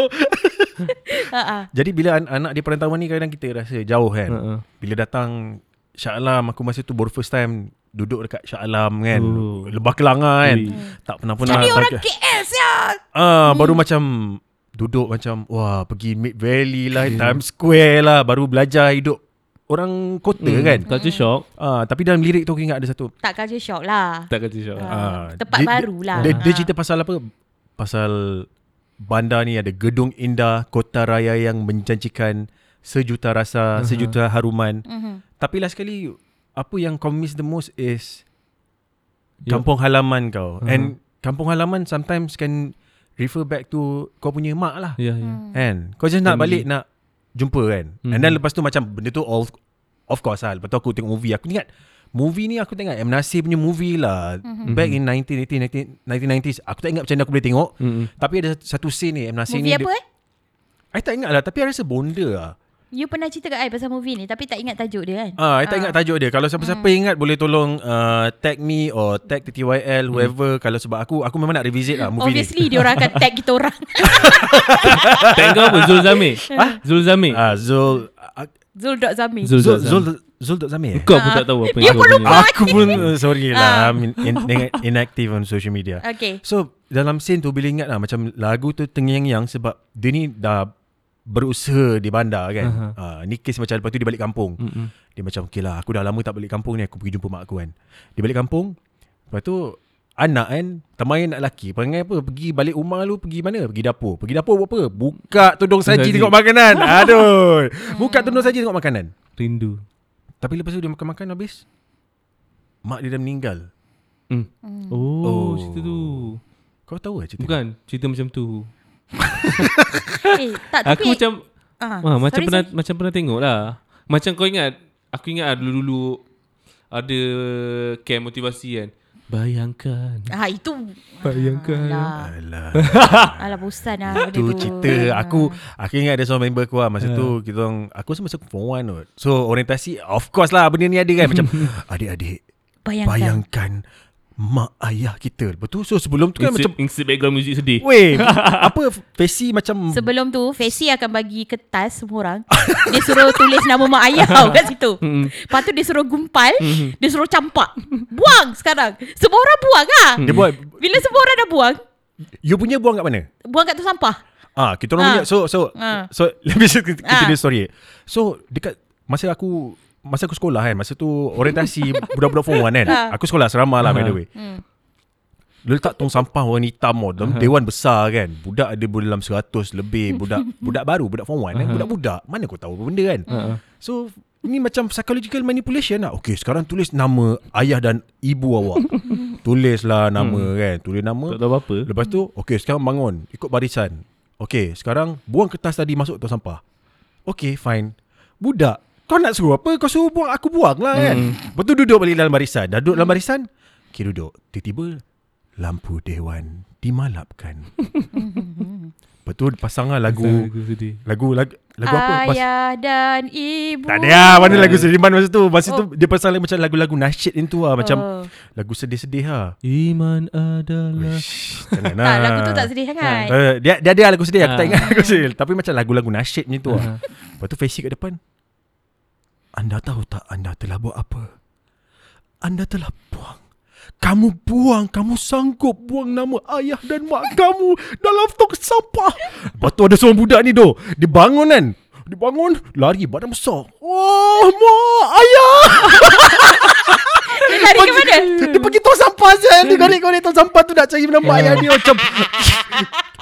Ha ah. Jadi bila an- anak di perantauan ni Kadang kita rasa jauh kan Ha, ha. Bila datang Shah Alam Aku masa tu baru first time Duduk dekat Shah Alam kan Oh. Lebah Kelanga kan Ui. Tak pernah pernah Jadi orang pakai- KL siap. Ah, baru macam duduk macam wah pergi Mid Valley lah, Times Square lah, baru belajar hidup orang kota Hmm, kan. Culture shock. Ah, tapi dalam lirik tu aku ingat ada satu. Tak culture shock lah. Tak culture shock. Ah. Ah, tempat dia- baru lah. Dia, dia Ah. cerita pasal apa? Pasal bandar ni ada gedung indah, kota raya yang menjanjikan sejuta rasa, Aha. sejuta haruman. Mhm. Tapi last sekali apa yang kau miss the most is kampung halaman kau. Aha. And kampung halaman sometimes can refer back to kau punya mak lah. Ya, ya. Hmm. Kan Kau just nak balik Nak jumpa kan Mhm. And then lepas tu macam Benda tu all, Of course lah Lepas tu aku tengok movie Aku ingat Movie ni aku tengok M. Nasir punya movie lah Mhm. Back in 1980 1990s Aku tak ingat macam mana aku boleh tengok Mm-mm. Tapi ada satu scene ni M. Nasir Movie ni apa eh? I tak ingat lah Tapi I rasa bonda lah You pernah cerita kat I pasal movie ni Tapi tak ingat tajuk dia kan Ah, I tak Ah. ingat tajuk dia. Kalau siapa-siapa ingat boleh tolong uh, tag me or tag TTYL whoever kalau sebab aku aku memang nak revisit lah movie Obviously dia orang akan tag kita orang Tag kau apa? Zul Zamir? Zul Zamir? ni. Ah Zul ah, Zul.Zami Zul Zul Zamir. Zul Zul Dot Zami eh? Kau pun tak tahu apa Dia yang pun kau lupa. punya. Aku pun uh, sorry Ah. lah I'm in, in, in, inactive on social media. Okay So dalam scene tu bila ingat lah macam lagu tu terngiang-ngiang sebab dia ni dah berusaha di bandar kan. Aha. Uh, ni kes macam lepas tu dia balik kampung. Mm-mm. Dia macam okay lah aku dah lama tak balik kampung ni aku pergi jumpa mak aku kan. Dia balik kampung. Lepas tu anak kan teman anak lelaki perangai apa pergi balik rumah lu pergi mana pergi dapur pergi dapur buat apa buka tudung Saji. tengok makanan aduh buka tudung saji tengok makanan Rindu. Tapi lepas tu dia makan-makan habis mak dia dah meninggal Mm. Hmm. Oh, Oh. cerita tu. kau tahu lah cerita Bukan, cerita macam tu. Eh tak tapi Aku macam ah, Wah, macam sorry, pernah sorry. macam pernah tengok lah. Macam kau ingat, aku ingat dulu-dulu ada camp motivasi kan. Bayangkan. Ah itu Bayangkan. Alah, Alah alah bosan lah benda Tu tu. cerita Aku Aku ingat ada seorang member aku lah Masa Ya. tu kita orang Aku rasa masa form 1 kot So orientasi Of course lah Benda ni ada kan Macam Adik-adik Bayangkan, Bayangkan Mak ayah kita Lepas tu So sebelum tu kan Insert, macam insert background music sedih. Weh Apa Fesi macam Sebelum tu Fesi akan bagi kertas semua orang Dia suruh tulis nama mak ayah tau kat situ Mm-mm. Lepas tu dia suruh gumpal Mhm. Dia suruh campak Buang sekarang Semua orang buang lah Dia buat Bila semua orang dah buang You punya buang kat mana? Buang kat tu sampah Ah, kita orang Ah. punya So so Ah. So Let me just continue Ah. story So dekat Masa aku Masa aku sekolah kan Masa tu orientasi Budak-budak form 1 kan Aku sekolah asrama lah by the way. Hmm. Dia letak tong sampah warna hitam tau Dalam dewan besar kan. Budak ada boleh dalam 100 lebih Budak budak baru Budak form 1 kan Budak-budak. Mana kau tahu apa benda kan? Uh-huh. So Ini macam psychological manipulation lah. Okay sekarang tulis nama Ayah dan ibu awak. Tulislah nama kan Tulis nama. Tak tahu apa-apa. Lepas tu Okay sekarang bangun Ikut barisan. Okay sekarang Buang kertas tadi masuk tong sampah. Okay fine. Budak Kau nak suruh apa Kau suruh buang Aku buang lah kan Lepas tu duduk balik dalam barisan. Dah duduk dalam barisan Okay duduk. Tiba-tiba Lampu dewan Dimalapkan. Lepas tu pasang lah lagu sedih. Lagu Lagu, lagu apa? Ayah dan ibu. tak ada lah Mana lagu sediman masa tu? Masa tu dia pasang macam lagu-lagu nasyid itu lah Macam Oh. lagu sedih-sedih lah. Iman adalah Jangan Tak, lagu tu tak sedih sangat. Uh, dia, dia ada lagu sedih Aku tak Ah. ingat lagu sedih. Tapi macam lagu-lagu nasyid macam tu lah. Ah. Lepas tu Faisy kat depan Anda tahu tak Anda telah buat apa Anda telah buang kamu buang, kamu sanggup buang nama ayah dan mak kamu dalam tong sampah. Lepas tu ada seorang budak ni doh. Dia bangun kan. Dia bangun, lari badan besar. Wah, mak, ayah. Dia lari ke mana? Dia pergi tong sampah je Dia korek-korek tong sampah tu Nak cari nama ayah dia Macam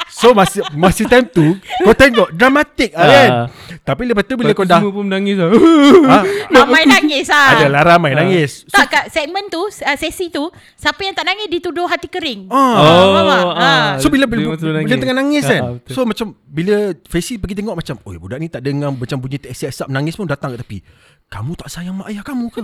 So masa masa time tu Kau tengok Dramatik lah kan Ah. Tapi lepas tu Bila kau dah Semua pun menangis lah ha, Ramai nangis lah. Adalah ramai nangis so, Tak kat segmen tu, uh, sesi tu, siapa yang tak nangis dituduh hati kering. ah. faham tak? ah. Ah. So bila bila, bila, nangis. tengah nangis Ah, kan ah. So macam Bila Faisy pergi tengok macam Oh budak ni tak dengar Macam bunyi taxi asap Nangis pun datang kat tepi kamu tak sayang mak ayah kamu ke?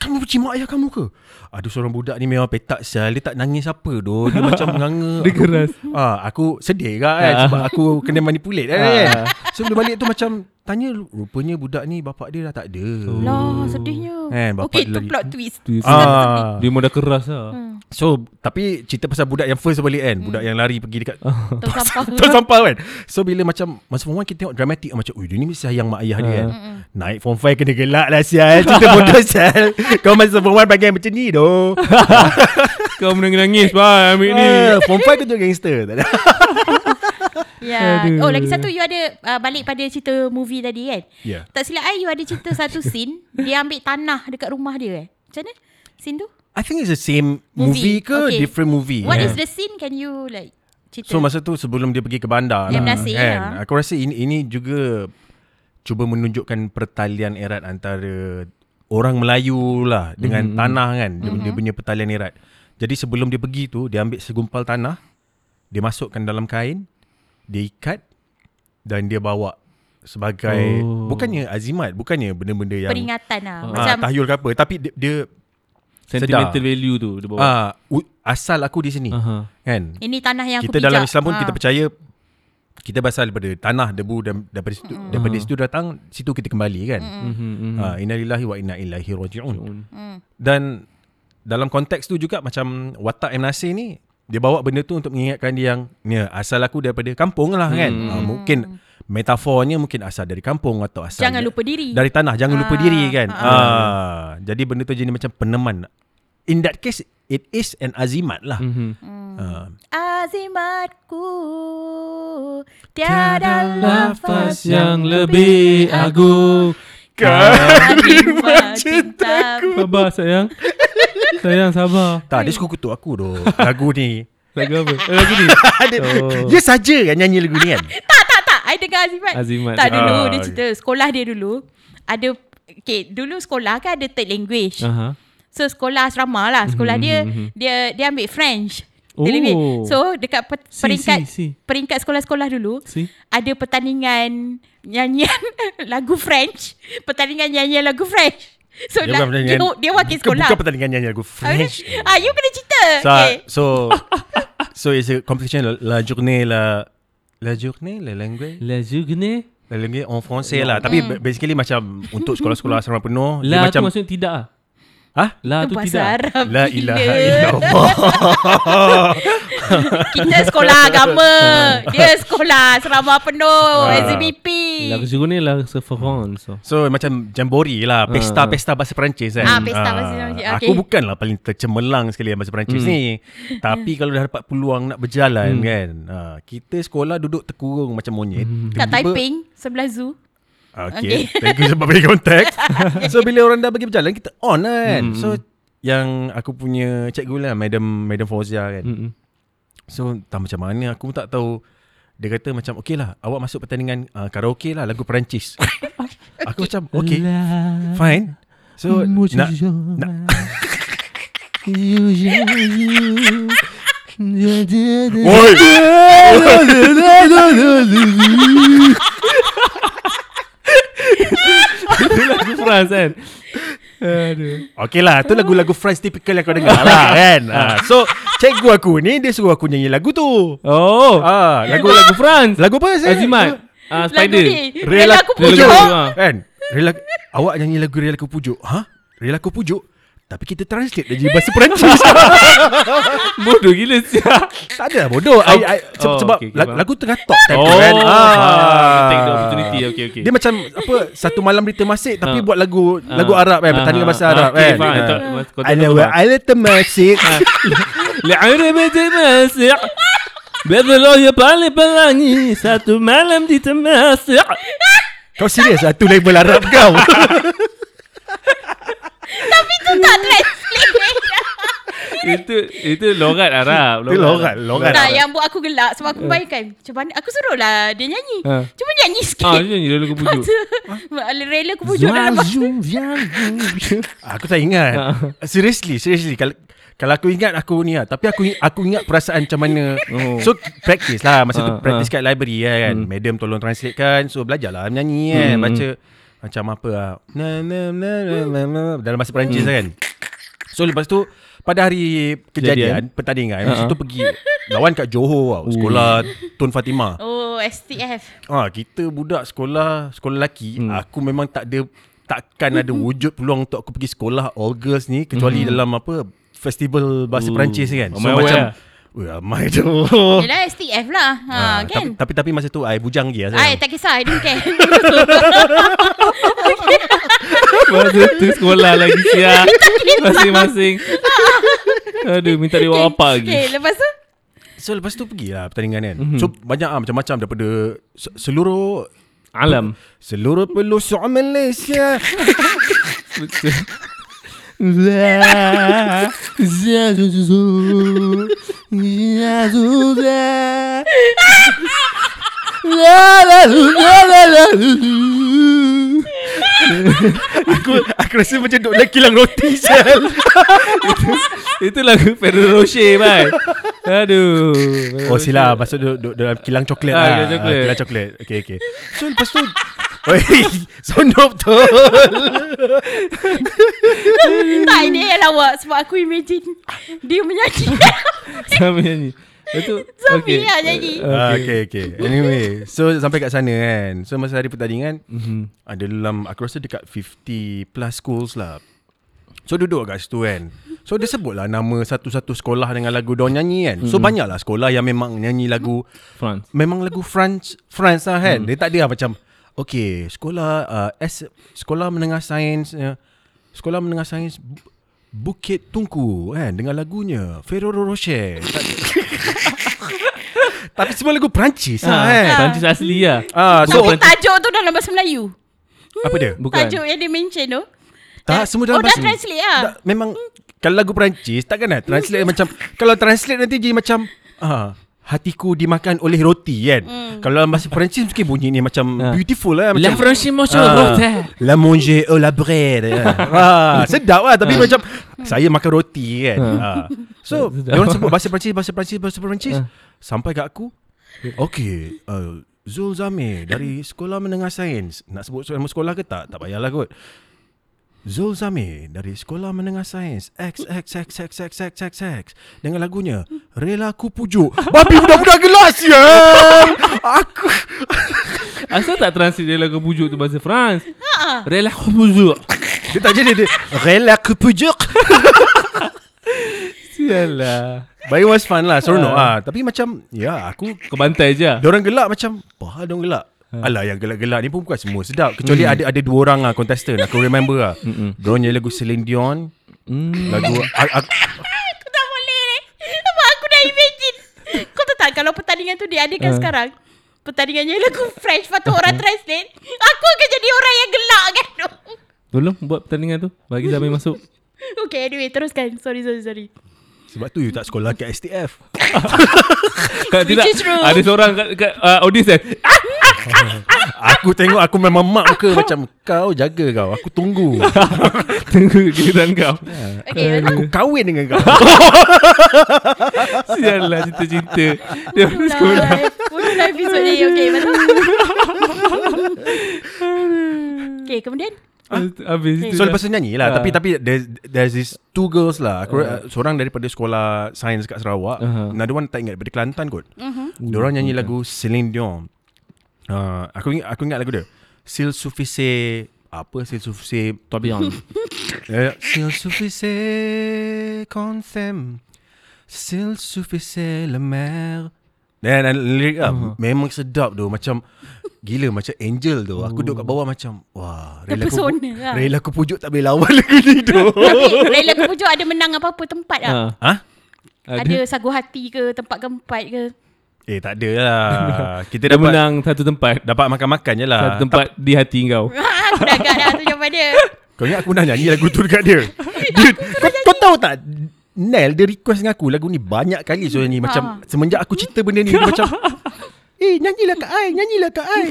Kamu benci mak ayah kamu ke? Ada seorang budak ni memang petak sial. Dia tak nangis apa doh. Dia macam menganga. Dia keras. Ah, aku sedih kan, kan sebab aku kena manipulate kan. kan. So bila balik tu macam tanya rupanya budak ni bapak dia dah tak ada. Lah, sedihnya. Kan, bapak okay, dia tu lagi- plot twist. Twist. Ah. Dia dah keras lah. So tapi cerita pasal budak yang first balik kan, budak yang lari pergi dekat Tong sampah. Tong sampah kan. So bila macam Masa form 1 kita tengok dramatik Macam Ui dia ni mesti sayang mak ayah dia kan. Naik form 5 kena gelak lah sial. Cerita bodoh sial. Kau masa form 1 bagian macam ni doh. Kau menangis-nangis Bye ambil ni. Ah, Form 5 tu tu gangster Tak ada Ya. Aduh. Oh, lagi satu you ada uh, balik pada cerita movie tadi kan? Ya Tak silap I, you ada cerita satu scene. dia ambil tanah dekat rumah dia eh. Macam mana? Scene tu? I think it's the same movie, Movie, ke okay. Different movie What yeah. is the scene? Can you like cerita? So masa tu sebelum dia pergi ke bandar Dia lah, menasih, kan, ya. Aku rasa ini, ini juga Cuba menunjukkan pertalian erat antara Orang Melayu lah Dengan Mhm. tanah kan dia, Mhm. dia punya pertalian erat Jadi sebelum dia pergi tu Dia ambil segumpal tanah Dia masukkan dalam kain Dia ikat Dan dia bawa Sebagai Oh. Bukannya azimat Bukannya benda-benda yang Peringatan lah. Ah, ah, Macam Tahyul ke apa Tapi dia, dia Sentimental sedar. value tu Dia bawa ah, u- Asal aku di sini Aha. Kan ini tanah yang aku kita dalam pijak. Islam pun Ah. kita percaya kita berasal daripada tanah debu dan daripada situ Mm. daripada situ datang situ kita kembali kan. Mm. Mhm, mhm. Ha innalillahi wa inna ilaihi rajiun. Mm. Dan dalam konteks tu juga macam watak M Nasir ni dia bawa benda tu untuk mengingatkan dia yang ni asal aku daripada kampung lah kan. Hmm. Ha, mungkin metafornya mungkin asal dari kampung atau asal Jangan lupa diri. dari tanah jangan lupa Ah, diri kan. ah. Ah, jadi benda tu jadi macam peneman. In that case it is an azimat lah. Mhm. Ah. Azimatku tiada Lafaz yang lebih agung Kalimat cintaku Sabar sayang. Sayang sabar. Tak, dia suka kutuk aku tu. Lagu ni. Lagu apa? Eh, Lagu ni? Oh. dia saja kan nyanyi lagu ni kan? Tak tak tak. I dengar Azimat. Azimat. Tak dulu Ah, Dia cerita Sekolah dia dulu. Ada Okay dulu sekolah kan ada third language. Aha. So sekolah asrama lah. Sekolah Mhm, dia mhm. Dia dia ambil French Oh. Third language. So dekat pe- Si, peringkat si, si. Peringkat sekolah-sekolah dulu Si Ada pertandingan Nyanyian Lagu French Pertandingan nyanyian lagu French So Dia dia, pertandingan- dia, dia wakil bukan, sekolah Bukan pertandingan nyanyi lagu French Ah, you kena cerita so, okay. so So it's a competition La, la journée la La journée La langue La journée La langue en français lah Tapi Hmm. basically macam Untuk sekolah-sekolah asrama penuh Dia La tu macam maksudnya tidak ah? Hah? La Itu tu tidak Arab La ilaha illallah Kita sekolah agama Dia sekolah Serama penuh Ah. SBP La journée la se France So macam Jambori lah Pesta-pesta bahasa Perancis kan Ah, pesta bahasa Perancis, Aku okay. bukanlah paling tercemerlang sekali bahasa Perancis Hmm. ni Tapi kalau dah dapat peluang nak berjalan Hmm. kan ah, Kita sekolah duduk terkurung macam monyet Hmm. Kat Taiping Sebelah zoo Okay. Thank you sebab bagi konteks. so bila orang dah bagi berjalan kita on lah kan. Mm. So yang aku punya cikgu lah Madam Madam Fauzia kan. Mm-mm. So tak macam mana aku pun tak tahu. Dia kata macam okay lah awak masuk pertandingan uh, karaoke lah lagu Perancis. aku macam okay fine. So nak nak Oi. Itu lagu France kan? Aduh. Okay lah Tu lagu-lagu France typical yang kau dengar lah kan? Uh, So Cikgu aku ni Dia suruh aku nyanyi lagu tu. Oh. Ah, Lagu lagu France Lagu apa saya? Azimat. Uh, Spider. Rela aku Rela pujuk. aku, ah. Kan? Rela, Awak nyanyi lagu Rela aku pujuk. Ha? Rela aku pujuk Tapi kita translate jadi bahasa Perancis. Bodoh gila siap Tak ada lah bodoh. I, I, sebab, Oh, sebab okay, okay, lagu, lagu tengah top time Oh kan faham. Take the opportunity Okay okay Dia macam apa Satu malam di Temasik Tapi Ah. buat lagu Ah. Lagu Arab kan Pertandingan Ah, bahasa ah, Arab okay, kan. Ah. Wa faham. ala Temasik L'Arab Temasik Bebeloh ya paling pelangi Satu malam di Temasik Kau serius lah Tu label Arab kau Tapi tu tak translate. Itu Itu logat Arab Itu logat, logat. tak, yang buat aku gelak sebab aku bayangkan. Macam mana aku suruh lah dia nyanyi. Ha. Cuba nyanyi sikit. Ah, dia nyanyi lagu pujuk. Lepas tu, Rela aku pujuk dalam bahasa. Aku tak ingat Ah. Seriously Seriously Kalau kalau aku ingat aku ni lah Tapi aku aku ingat perasaan macam mana Oh. So practice lah Masa tu Ah, practice ah. kat library kan Hmm. Madam tolong translate kan So belajar lah menyanyi kan Hmm. Baca Macam apa lah na, na, na, na, na, na, Dalam bahasa Perancis Hmm. kan So lepas tu Pada hari kejadian Kejadian. Pertandingan Masa ah. tu pergi Lawan kat Johor tau Sekolah Tun Fatimah Oh, STF. Ah, kita budak sekolah sekolah lelaki, Hmm. aku memang tak ada takkan ada wujud peluang untuk aku pergi sekolah all girls ni kecuali hmm. dalam apa festival bahasa Uh, Perancis kan. ramai awal macam lah. Weh, ramai tu. Yelah STF lah. Ha, Ah, kan? tapi, tapi tapi masa tu I bujang lagi lah. Sayang. tak kisah. I don't care. Masa tu sekolah lagi siap Masing-masing Aduh minta dia buat apa lagi okay, lepas tu? So lepas tu pergi lah pertandingan kan. Mhm. So banyak ah macam-macam daripada se- seluruh Alam seluruh pelosok Malaysia. Aku aku rasa macam duk nak kilang roti sel. Itu lagu Ferrero Rocher bhai Aduh Oh sila masuk duk, duk dalam kilang coklat Ah, lah. kilang coklat. Ah, kilang coklat. Okey okey. So lepas tu Oi, sonop tu. tak, ini yang lawak. Sebab aku imagine dia menyanyi. Sama nyanyi Itu Zombie lah nyanyi. Ah, okay, okay. Anyway, so sampai kat sana kan. So masa hari pertandingan, Mhm. ada dalam aku rasa dekat 50 plus schools lah. So duduk kat situ kan. So dia sebut lah nama satu-satu sekolah dengan lagu diorang nyanyi kan. So banyaklah sekolah yang memang nyanyi lagu France memang lagu France France lah kan. Dia tak ada lah macam okay, sekolah uh, S sekolah menengah sains uh, sekolah menengah sains Bu- Bukit Tungku kan dengan lagunya Ferrero Rocher. Tapi semua lagu Perancis lah Ah, kan. Perancis asli lah Ah, so Tapi tajuk tu dalam bahasa Melayu. apa dia? Bukan Tajuk yang dia mention tu. Tak, Dah- semua oh, dalam dah bahasa translate lah. Memang kalau lagu Perancis takkan nak translate macam kalau translate nanti jadi macam ah hatiku dimakan oleh roti kan. Hmm. Kalau dalam bahasa Perancis mungkin bunyi ni macam Ah. beautiful lah La macam Franchise Mocho Ah, La manger au la bread ah, Sedap lah Tapi macam Saya makan roti kan ah. So Sedap. Diorang sebut bahasa Perancis Bahasa Perancis Bahasa Perancis Ah. Sampai kat aku Okay uh, Zul Zamir Dari Sekolah Menengah Sains Nak sebut nama sekolah ke tak? Tak payahlah kot Zul Zamir Dari Sekolah Menengah Sains. X X X X X X X X. Dengan lagunya Rela Ku Pujuk. Babi budak-budak gelas ya Aku Asal tak translate dia lagu pujuk tu bahasa France. Rela pujuk. Dia tak jadi dia Rela Ku Pujuk. Sialah. But it was fun lah Seronok Ah. ah. Tapi macam Ya aku Kau bantai je Diorang gelak macam Apa diorang gelak Alah yang gelak-gelak ni pun bukan semua sedap Kecuali ada ada dua orang lah contestant Aku remember lah Mm-mm. Diorang nyanyi lagu Celine Dion Hmm. Lagu a, a, Aku tak boleh ni. Sebab aku dah imagine. Kau tahu tak kalau pertandingan tu diadakan Ah. sekarang. pertandingannya lagu French Lepas tu orang translate Aku akan jadi orang yang gelak kan Tolong buat pertandingan tu. Bagi Zamir masuk. Okay anyway teruskan Sorry sorry sorry Sebab tu you tak sekolah kat STF. Kalau Which tidak, is true. ada seorang kat, kat uh, audience eh. aku tengok aku memang mak muka macam kau jaga kau. Aku tunggu. Tunggu giliran kau. Okay aku kahwin dengan kau. Sial lah cinta-cinta. Dia Itulah sekolah. Itulah episod ni Okay betul Okay kemudian Habis So lepas tu nyanyi lah. Ah. Tapi tapi there's, there's these two girls lah. Aku, uh. Seorang daripada sekolah sains kat Sarawak. Aha. Another one tak ingat daripada Kelantan kot. Mhm. Diorang nyanyi lagu Celine Dion. Uh, Aku ingat aku ingat lagu dia. S'il suffisait Apa S'il suffisait? Toi bien. Eh, S'il qu'on s'aime S'il suffisait la mer Dan lirik lah Uh-huh. Memang sedap tu Macam Gila macam angel tu Aku duduk kat bawah macam Wah rela aku, lah. rela aku pujuk tak boleh lawan lagu ni tu Tapi Laila Kepujuk ada menang apa-apa tempat tak? Ha. Ha? Ada sagu hati ke Tempat keempat ke Eh tak ada lah Kita dapat menang satu tempat. Dapat makan-makan je lah Satu tempat di hati kau. Aku dah agak dah tu jawapan dia Kau ingat aku dah nyanyi lagu tu dekat dia, dia kau, kau tahu tak Nel dia request dengan aku Lagu ni banyak kali so nyanyi Macam semenjak aku cerita benda ni Dia macam Eh nyanyilah kat I Nyanyilah kat I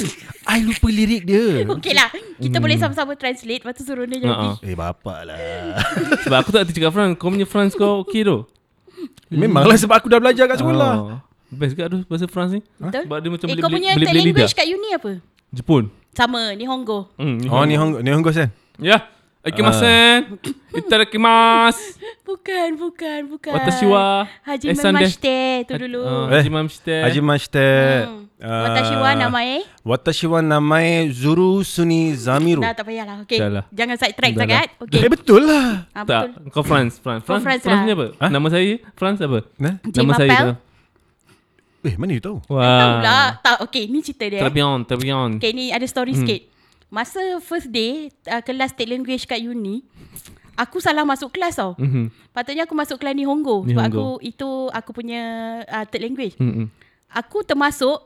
I lupa lirik dia Okay lah Kita boleh sama-sama translate Lepas tu suruh dia jadi Eh bapak lah Sebab aku tak kerti cakap France. Kau punya France kau okey tu. Memanglah sebab aku dah belajar kat sekolah Oh. Best kat tu bahasa France ni. Betul Sebab dia macam Eh boleh kau beli, punya boleh beli lidah. language kat uni apa? Jepun. Sama Nihongo Hmm, Oh ni Hong ni Hong Sen Ya. Ikimasen. Itadakimasu. Bukan bukan bukan Watashi wa Haji Mamashite tu dulu Uh, Eh. Haji Mamshite. Haji Mashte Hmm. Watashi wa namae Watashi wa namae Zuru Suni Zamiru Dah tak payahlah Okay. Jangan side track Dah sangat Okay Eh betul lah ah, Tak, Betul kau France, France. Kau France, France France lah. ni apa? Ha? Nama saya France apa? Nah? Nama saya tu. Eh mana you tahu Tahu Wah. lah Tak okay ni cerita dia Très bien, très bien. Okay ni ada story hmm. sikit Masa first day uh, Kelas state language kat uni Aku salah masuk kelas tau Mhm. Patutnya aku masuk kelas Nihongo Sebab Nihongo. aku Itu aku punya uh, third language Mhm. Aku termasuk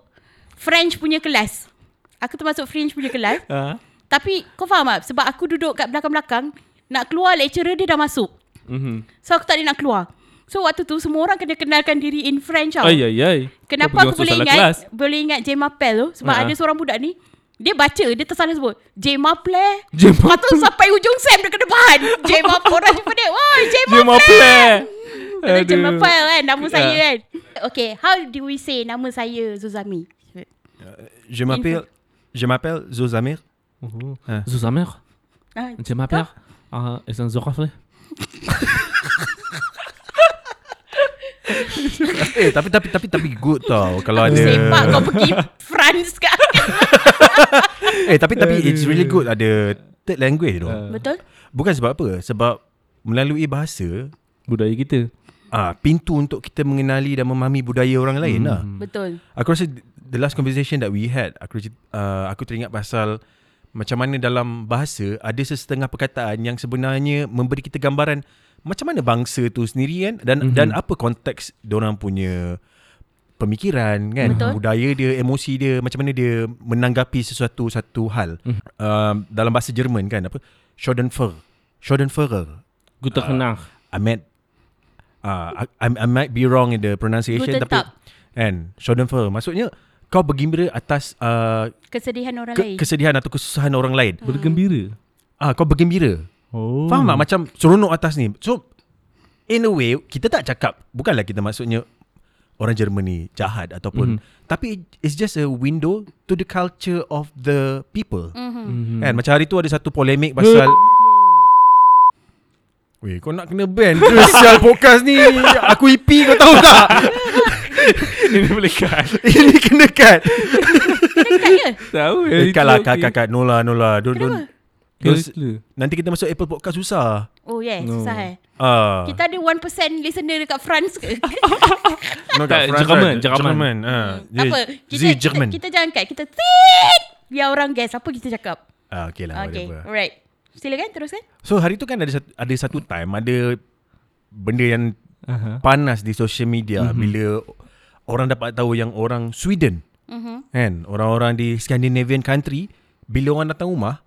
French punya kelas Aku termasuk French punya kelas Ah. Tapi kau faham tak Sebab aku duduk kat belakang-belakang Nak keluar lecturer dia dah masuk Mhm. So aku tak boleh nak keluar So waktu tu semua orang kena kenalkan diri in French tau Ay ay ay. Kenapa aku boleh ingat kelas. Boleh ingat J. Mapel tu Sebab Ha. ada seorang budak ni Dia baca Dia tersalah sebut J. Maple J. Lepas tu sampai ujung Sam dekat depan J. Maple Orang jumpa dia Woi J. Dia Maple. Kata J. Maple kan Nama saya Ya. kan Okay How do we say Nama saya Zuzami Je m'appelle Je m'appelle Zozamir Oh. Ah. Zuzamer. ah, C'est ma père. Ah, et c'est un zorafle. Eh tapi tapi tapi tapi good tau Kalau ada Sepak kau pergi France kan Eh tapi tapi it's really good. Ada third language tu. Betul. Bukan sebab apa. Sebab Melalui bahasa Budaya kita. ah Pintu untuk kita mengenali Dan memahami budaya orang lain lah. Betul. Aku rasa The last conversation that we had Aku uh, aku teringat pasal Macam mana dalam bahasa Ada sesetengah perkataan Yang sebenarnya Memberi kita gambaran Macam mana bangsa tu sendiri kan Dan mm-hmm. dan apa konteks Diorang punya Pemikiran kan Betul. Budaya dia Emosi dia Macam mana dia Menanggapi sesuatu Satu hal mm-hmm. uh, Dalam bahasa Jerman kan Apa Schadenfreude Schadenfreude Guten Tag. I meant uh, I, I, I might be wrong in the pronunciation Guten tapi Tag. kan Schadenfreude maksudnya kau bergembira atas uh, Kesedihan orang ke, lain kesedihan atau kesusahan orang lain. Bergembira. Ah kau bergembira. Oh. Faham tak macam seronok atas ni. So in a way kita tak cakap bukanlah kita maksudnya orang Jerman ni jahat ataupun mm-hmm. tapi it's just a window to the culture of the people. Mhm. Mhm. Kan macam hari tu ada satu polemik pasal Weh kau nak kena ban ke sial podcast ni Aku EP kau tahu tak Ini boleh cut. Ini kena cut Kena cut ke? Tahu Eh cut lah cut cut cut No lah no lah Don't don't Terus. Nanti kita masuk Apple Podcast susah Oh yeah No. Susah eh Ah, Kita ada 1% listener dekat France ke? no, kat France Jerman. Jerman. Jerman ah. Tak apa kita, Sie kita, Jerman kita jangan cut Kita tit Biar orang guess Apa kita cakap ah, Okay lah Okay whatever. Alright Silakan teruskan So hari tu kan ada satu, ada satu time Ada Benda yang Aha. Panas di social media mm-hmm. Bila Orang dapat tahu yang orang Sweden Mhm. Kan Orang-orang di Scandinavian country Bila orang datang rumah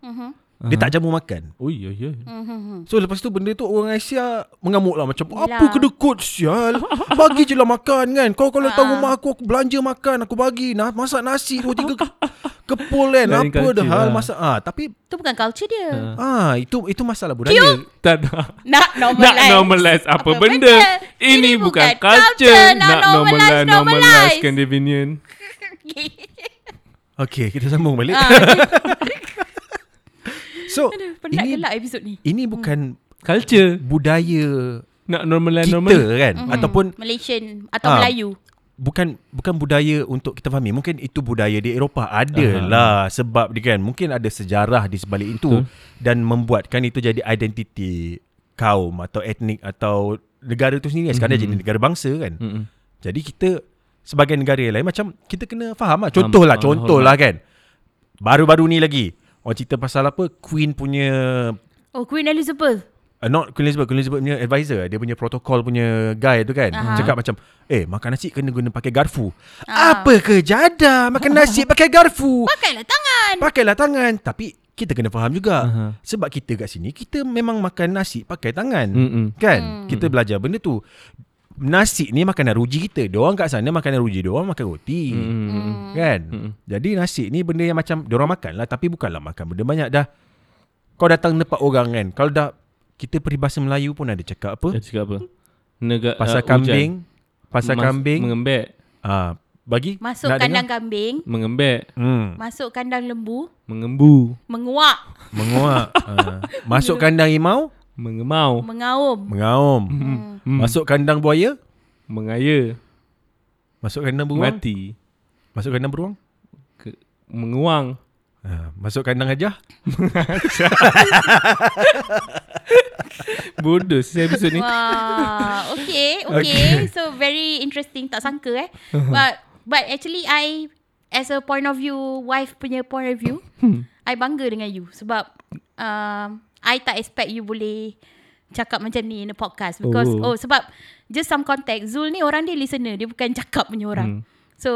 Mhm. Dia tak jamu makan Oh ya ya. Mhm. So lepas tu benda tu orang Asia mengamuk lah macam Yelah. apa kedekut sial. Bagi je lah makan kan. Kau kalau datang Ah. rumah aku aku belanja makan aku bagi nah, masak nasi dua tiga ke, kepul kan. Lain apa dah hal lah. masak ah tapi Tu bukan culture dia. ah itu itu masalah budaya. Tak nak. Nak Nak normalize. normalize apa, Apa benda. benda? Ini, Ini bukan bukan culture. culture. Nak Nak normalize, normalize, normalize normalize. Scandinavian. Okey, kita sambung balik. Ah, penat ini gelak episod ni. ini bukan Culture. budaya Nak normalize kita normal. kan Mhm. ataupun Malaysian atau Ah. Melayu. bukan bukan budaya untuk kita fahami mungkin itu budaya di Eropah adalah sebab dia kan mungkin ada sejarah di sebalik itu Betul. dan membuatkan itu jadi identiti kaum atau etnik atau negara itu sendiri sekarang Mhm. jadi negara bangsa kan Mm-mm. jadi kita sebagai negara yang lain macam kita kena faham lah contoh lah contoh lah kan baru-baru ni lagi orang cerita pasal apa Queen punya Oh, Queen Elizabeth. Uh, not Queen Elizabeth Queen Elizabeth punya advisor Dia punya protokol punya guy tu kan Aha. Cakap macam Eh makan nasi kena guna pakai garfu Ah. Apa ke jada Makan nasi pakai garfu Pakailah tangan. Pakailah tangan Tapi kita kena faham juga Aha. Sebab kita kat sini Kita memang makan nasi pakai tangan Mm-mm. Kan Hmm. Kita belajar benda tu Nasi ni makanan ruji kita Diorang kat sana makanan ruji Diorang makan roti Mm-mm. Kan Mm-mm. Jadi nasi ni benda yang macam Diorang makan lah Tapi bukanlah makan benda banyak dah Kau datang tempat orang kan Kalau dah Kita peribahasa Melayu pun ada cakap apa Dia cakap apa? Negara Pasal kambing Pasal kambing Mengembek. ah, Bagi Masuk nak kandang dengar? kambing. Mengembek. hmm, Masuk kandang lembu. Mengembu. Menguak. Menguak ah. Masuk kandang imau Mengemau. Mengaum. Mengaum Hmm. Hmm. Masuk kandang buaya Mengaya. Masuk kandang beruang Mati. Masuk kandang beruang Ke, menguang. ah, Masuk kandang gajah Bodoh saya episod ni. Wah, okay, okay. So very interesting. Tak sangka eh. But but actually I as a point of view, wife punya point of view, I bangga dengan you sebab um, I tak expect you boleh cakap macam ni in a podcast because Oh. oh, sebab just some context Zul ni orang dia listener dia bukan cakap punya orang. Hmm. So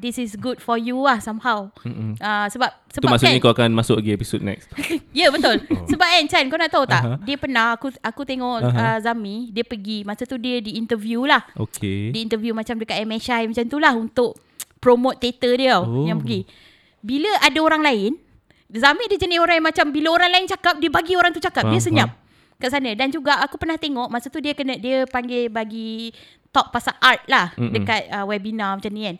this is good for you lah somehow. Mm-mm. Uh, sebab Tu sebab maksudnya kan, kau akan masuk lagi episod next. Ya yeah, betul. Oh. Sebab kan Chan kau nak tahu tak? Aha. Dia pernah aku aku tengok Aha. uh, Zami dia pergi masa tu dia di interview lah. Okay. Di interview macam dekat MSI macam tu lah untuk promote teater dia tau Oh. yang pergi. Bila ada orang lain, Zami dia jenis orang yang macam bila orang lain cakap dia bagi orang tu cakap, Faham, dia senyap kat sana dan juga aku pernah tengok masa tu dia kena dia panggil bagi talk pasal art lah Mm-mm. dekat uh, webinar macam ni kan.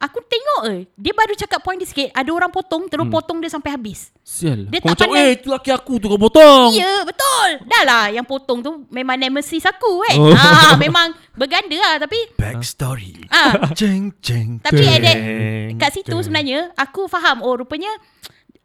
Aku tengok eh Dia baru cakap point dia sikit Ada orang potong Terus Hmm. potong dia sampai habis Sial. Dia Kau tak macam, pandai- eh, itu laki aku tu kau potong. Ya betul Dah lah yang potong tu Memang nemesis aku kan Oh. oh. ah, Memang berganda lah Tapi Backstory ah, Jeng jeng Tapi ada Kat situ sebenarnya Aku faham Oh rupanya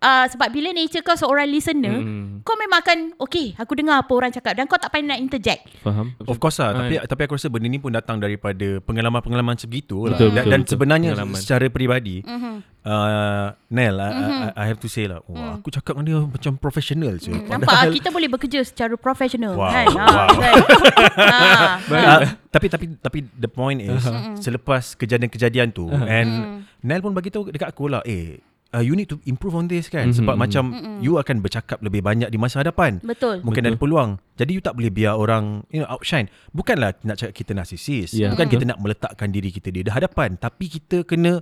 uh, Sebab bila nature kau seorang listener Hmm. Kau memang akan Okay aku dengar apa orang cakap Dan kau tak pandai nak interject Faham? Of course lah Tapi Ah, tapi aku rasa benda ni pun datang daripada Pengalaman-pengalaman sebegitu lah Betul, Dan, betul, dan betul. sebenarnya Pengalaman. Secara peribadi mm-hmm. uh, Nel I, Mhm. I, I have to say lah Wah aku cakap dengan dia Macam professional je Hmm, Nampak ah, kita boleh bekerja secara profesional Wow, kan? wow. Ah, kan? ah, Uh, tapi tapi tapi the point is selepas kejadian-kejadian tu and Nel pun bagi tahu dekat aku lah eh uh, you need to improve on this kan. Mhm, sebab mhm. macam you akan bercakap lebih banyak di masa hadapan. Betul. Mungkin Betul. ada peluang. Jadi you tak boleh biar orang you know outshine. Bukanlah nak cakap kita narsisis. Ya, bukan betul. kita nak meletakkan diri kita di hadapan. Tapi kita kena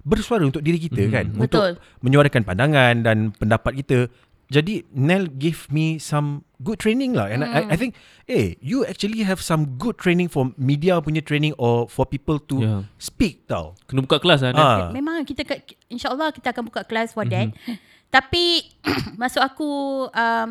bersuara untuk diri kita Mhm. kan. Betul. untuk menyuarakan pandangan dan pendapat kita jadi Nel give me some good training lah and I, I think eh you actually have some good training for media punya training or for people to Ya. speak tau Kena buka kelas lah. ah Memang kita insyaAllah kita akan buka kelas for that. Tapi masuk aku um,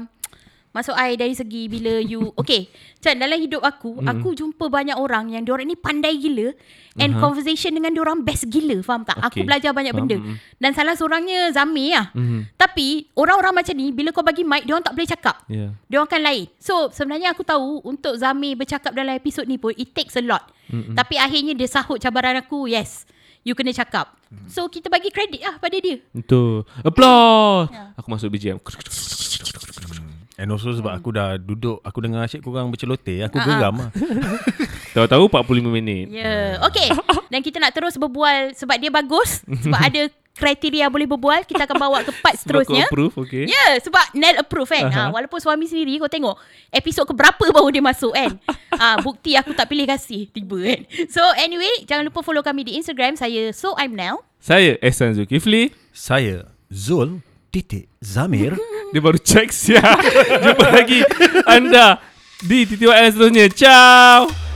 masuk I dari segi bila you okay. Macam dalam hidup aku, aku jumpa banyak orang yang diorang ni pandai gila and Aha. conversation dengan diorang best gila, faham tak? Aku Okay. belajar banyak Faham, benda. mm. Dan salah seorangnya Zami lah. Mhm. Tapi orang-orang macam ni bila kau bagi mic diorang tak boleh cakap. Ya. Dia akan lain. So sebenarnya aku tahu untuk Zami bercakap dalam episod ni pun it takes a lot. Mm-mm. Tapi akhirnya dia sahut cabaran aku. Yes. You kena cakap. So kita bagi kredit lah pada dia. Betul. Applause. Ya. Aku masuk BGM. and also sebab aku dah duduk aku dengar asyik korang berceloteh aku ah. geram lah Tahu-tahu 45 minit. Ya, yeah. okay. Dan kita nak terus berbual sebab dia bagus, sebab ada kriteria boleh berbual, kita akan bawa ke part Sebab seterusnya. approve, okay. Ya, yeah, sebab Nel approve kan. Aha. Ha, walaupun suami sendiri kau tengok episod ke berapa baru dia masuk kan. ha, bukti aku tak pilih kasih tiba kan. So anyway, jangan lupa follow kami di Instagram saya so I'm Nel. Saya Ehsan Zulkifli. Saya Zul titik Zamir. Dia baru check siap. Jumpa lagi anda di TTYL seterusnya. Ciao.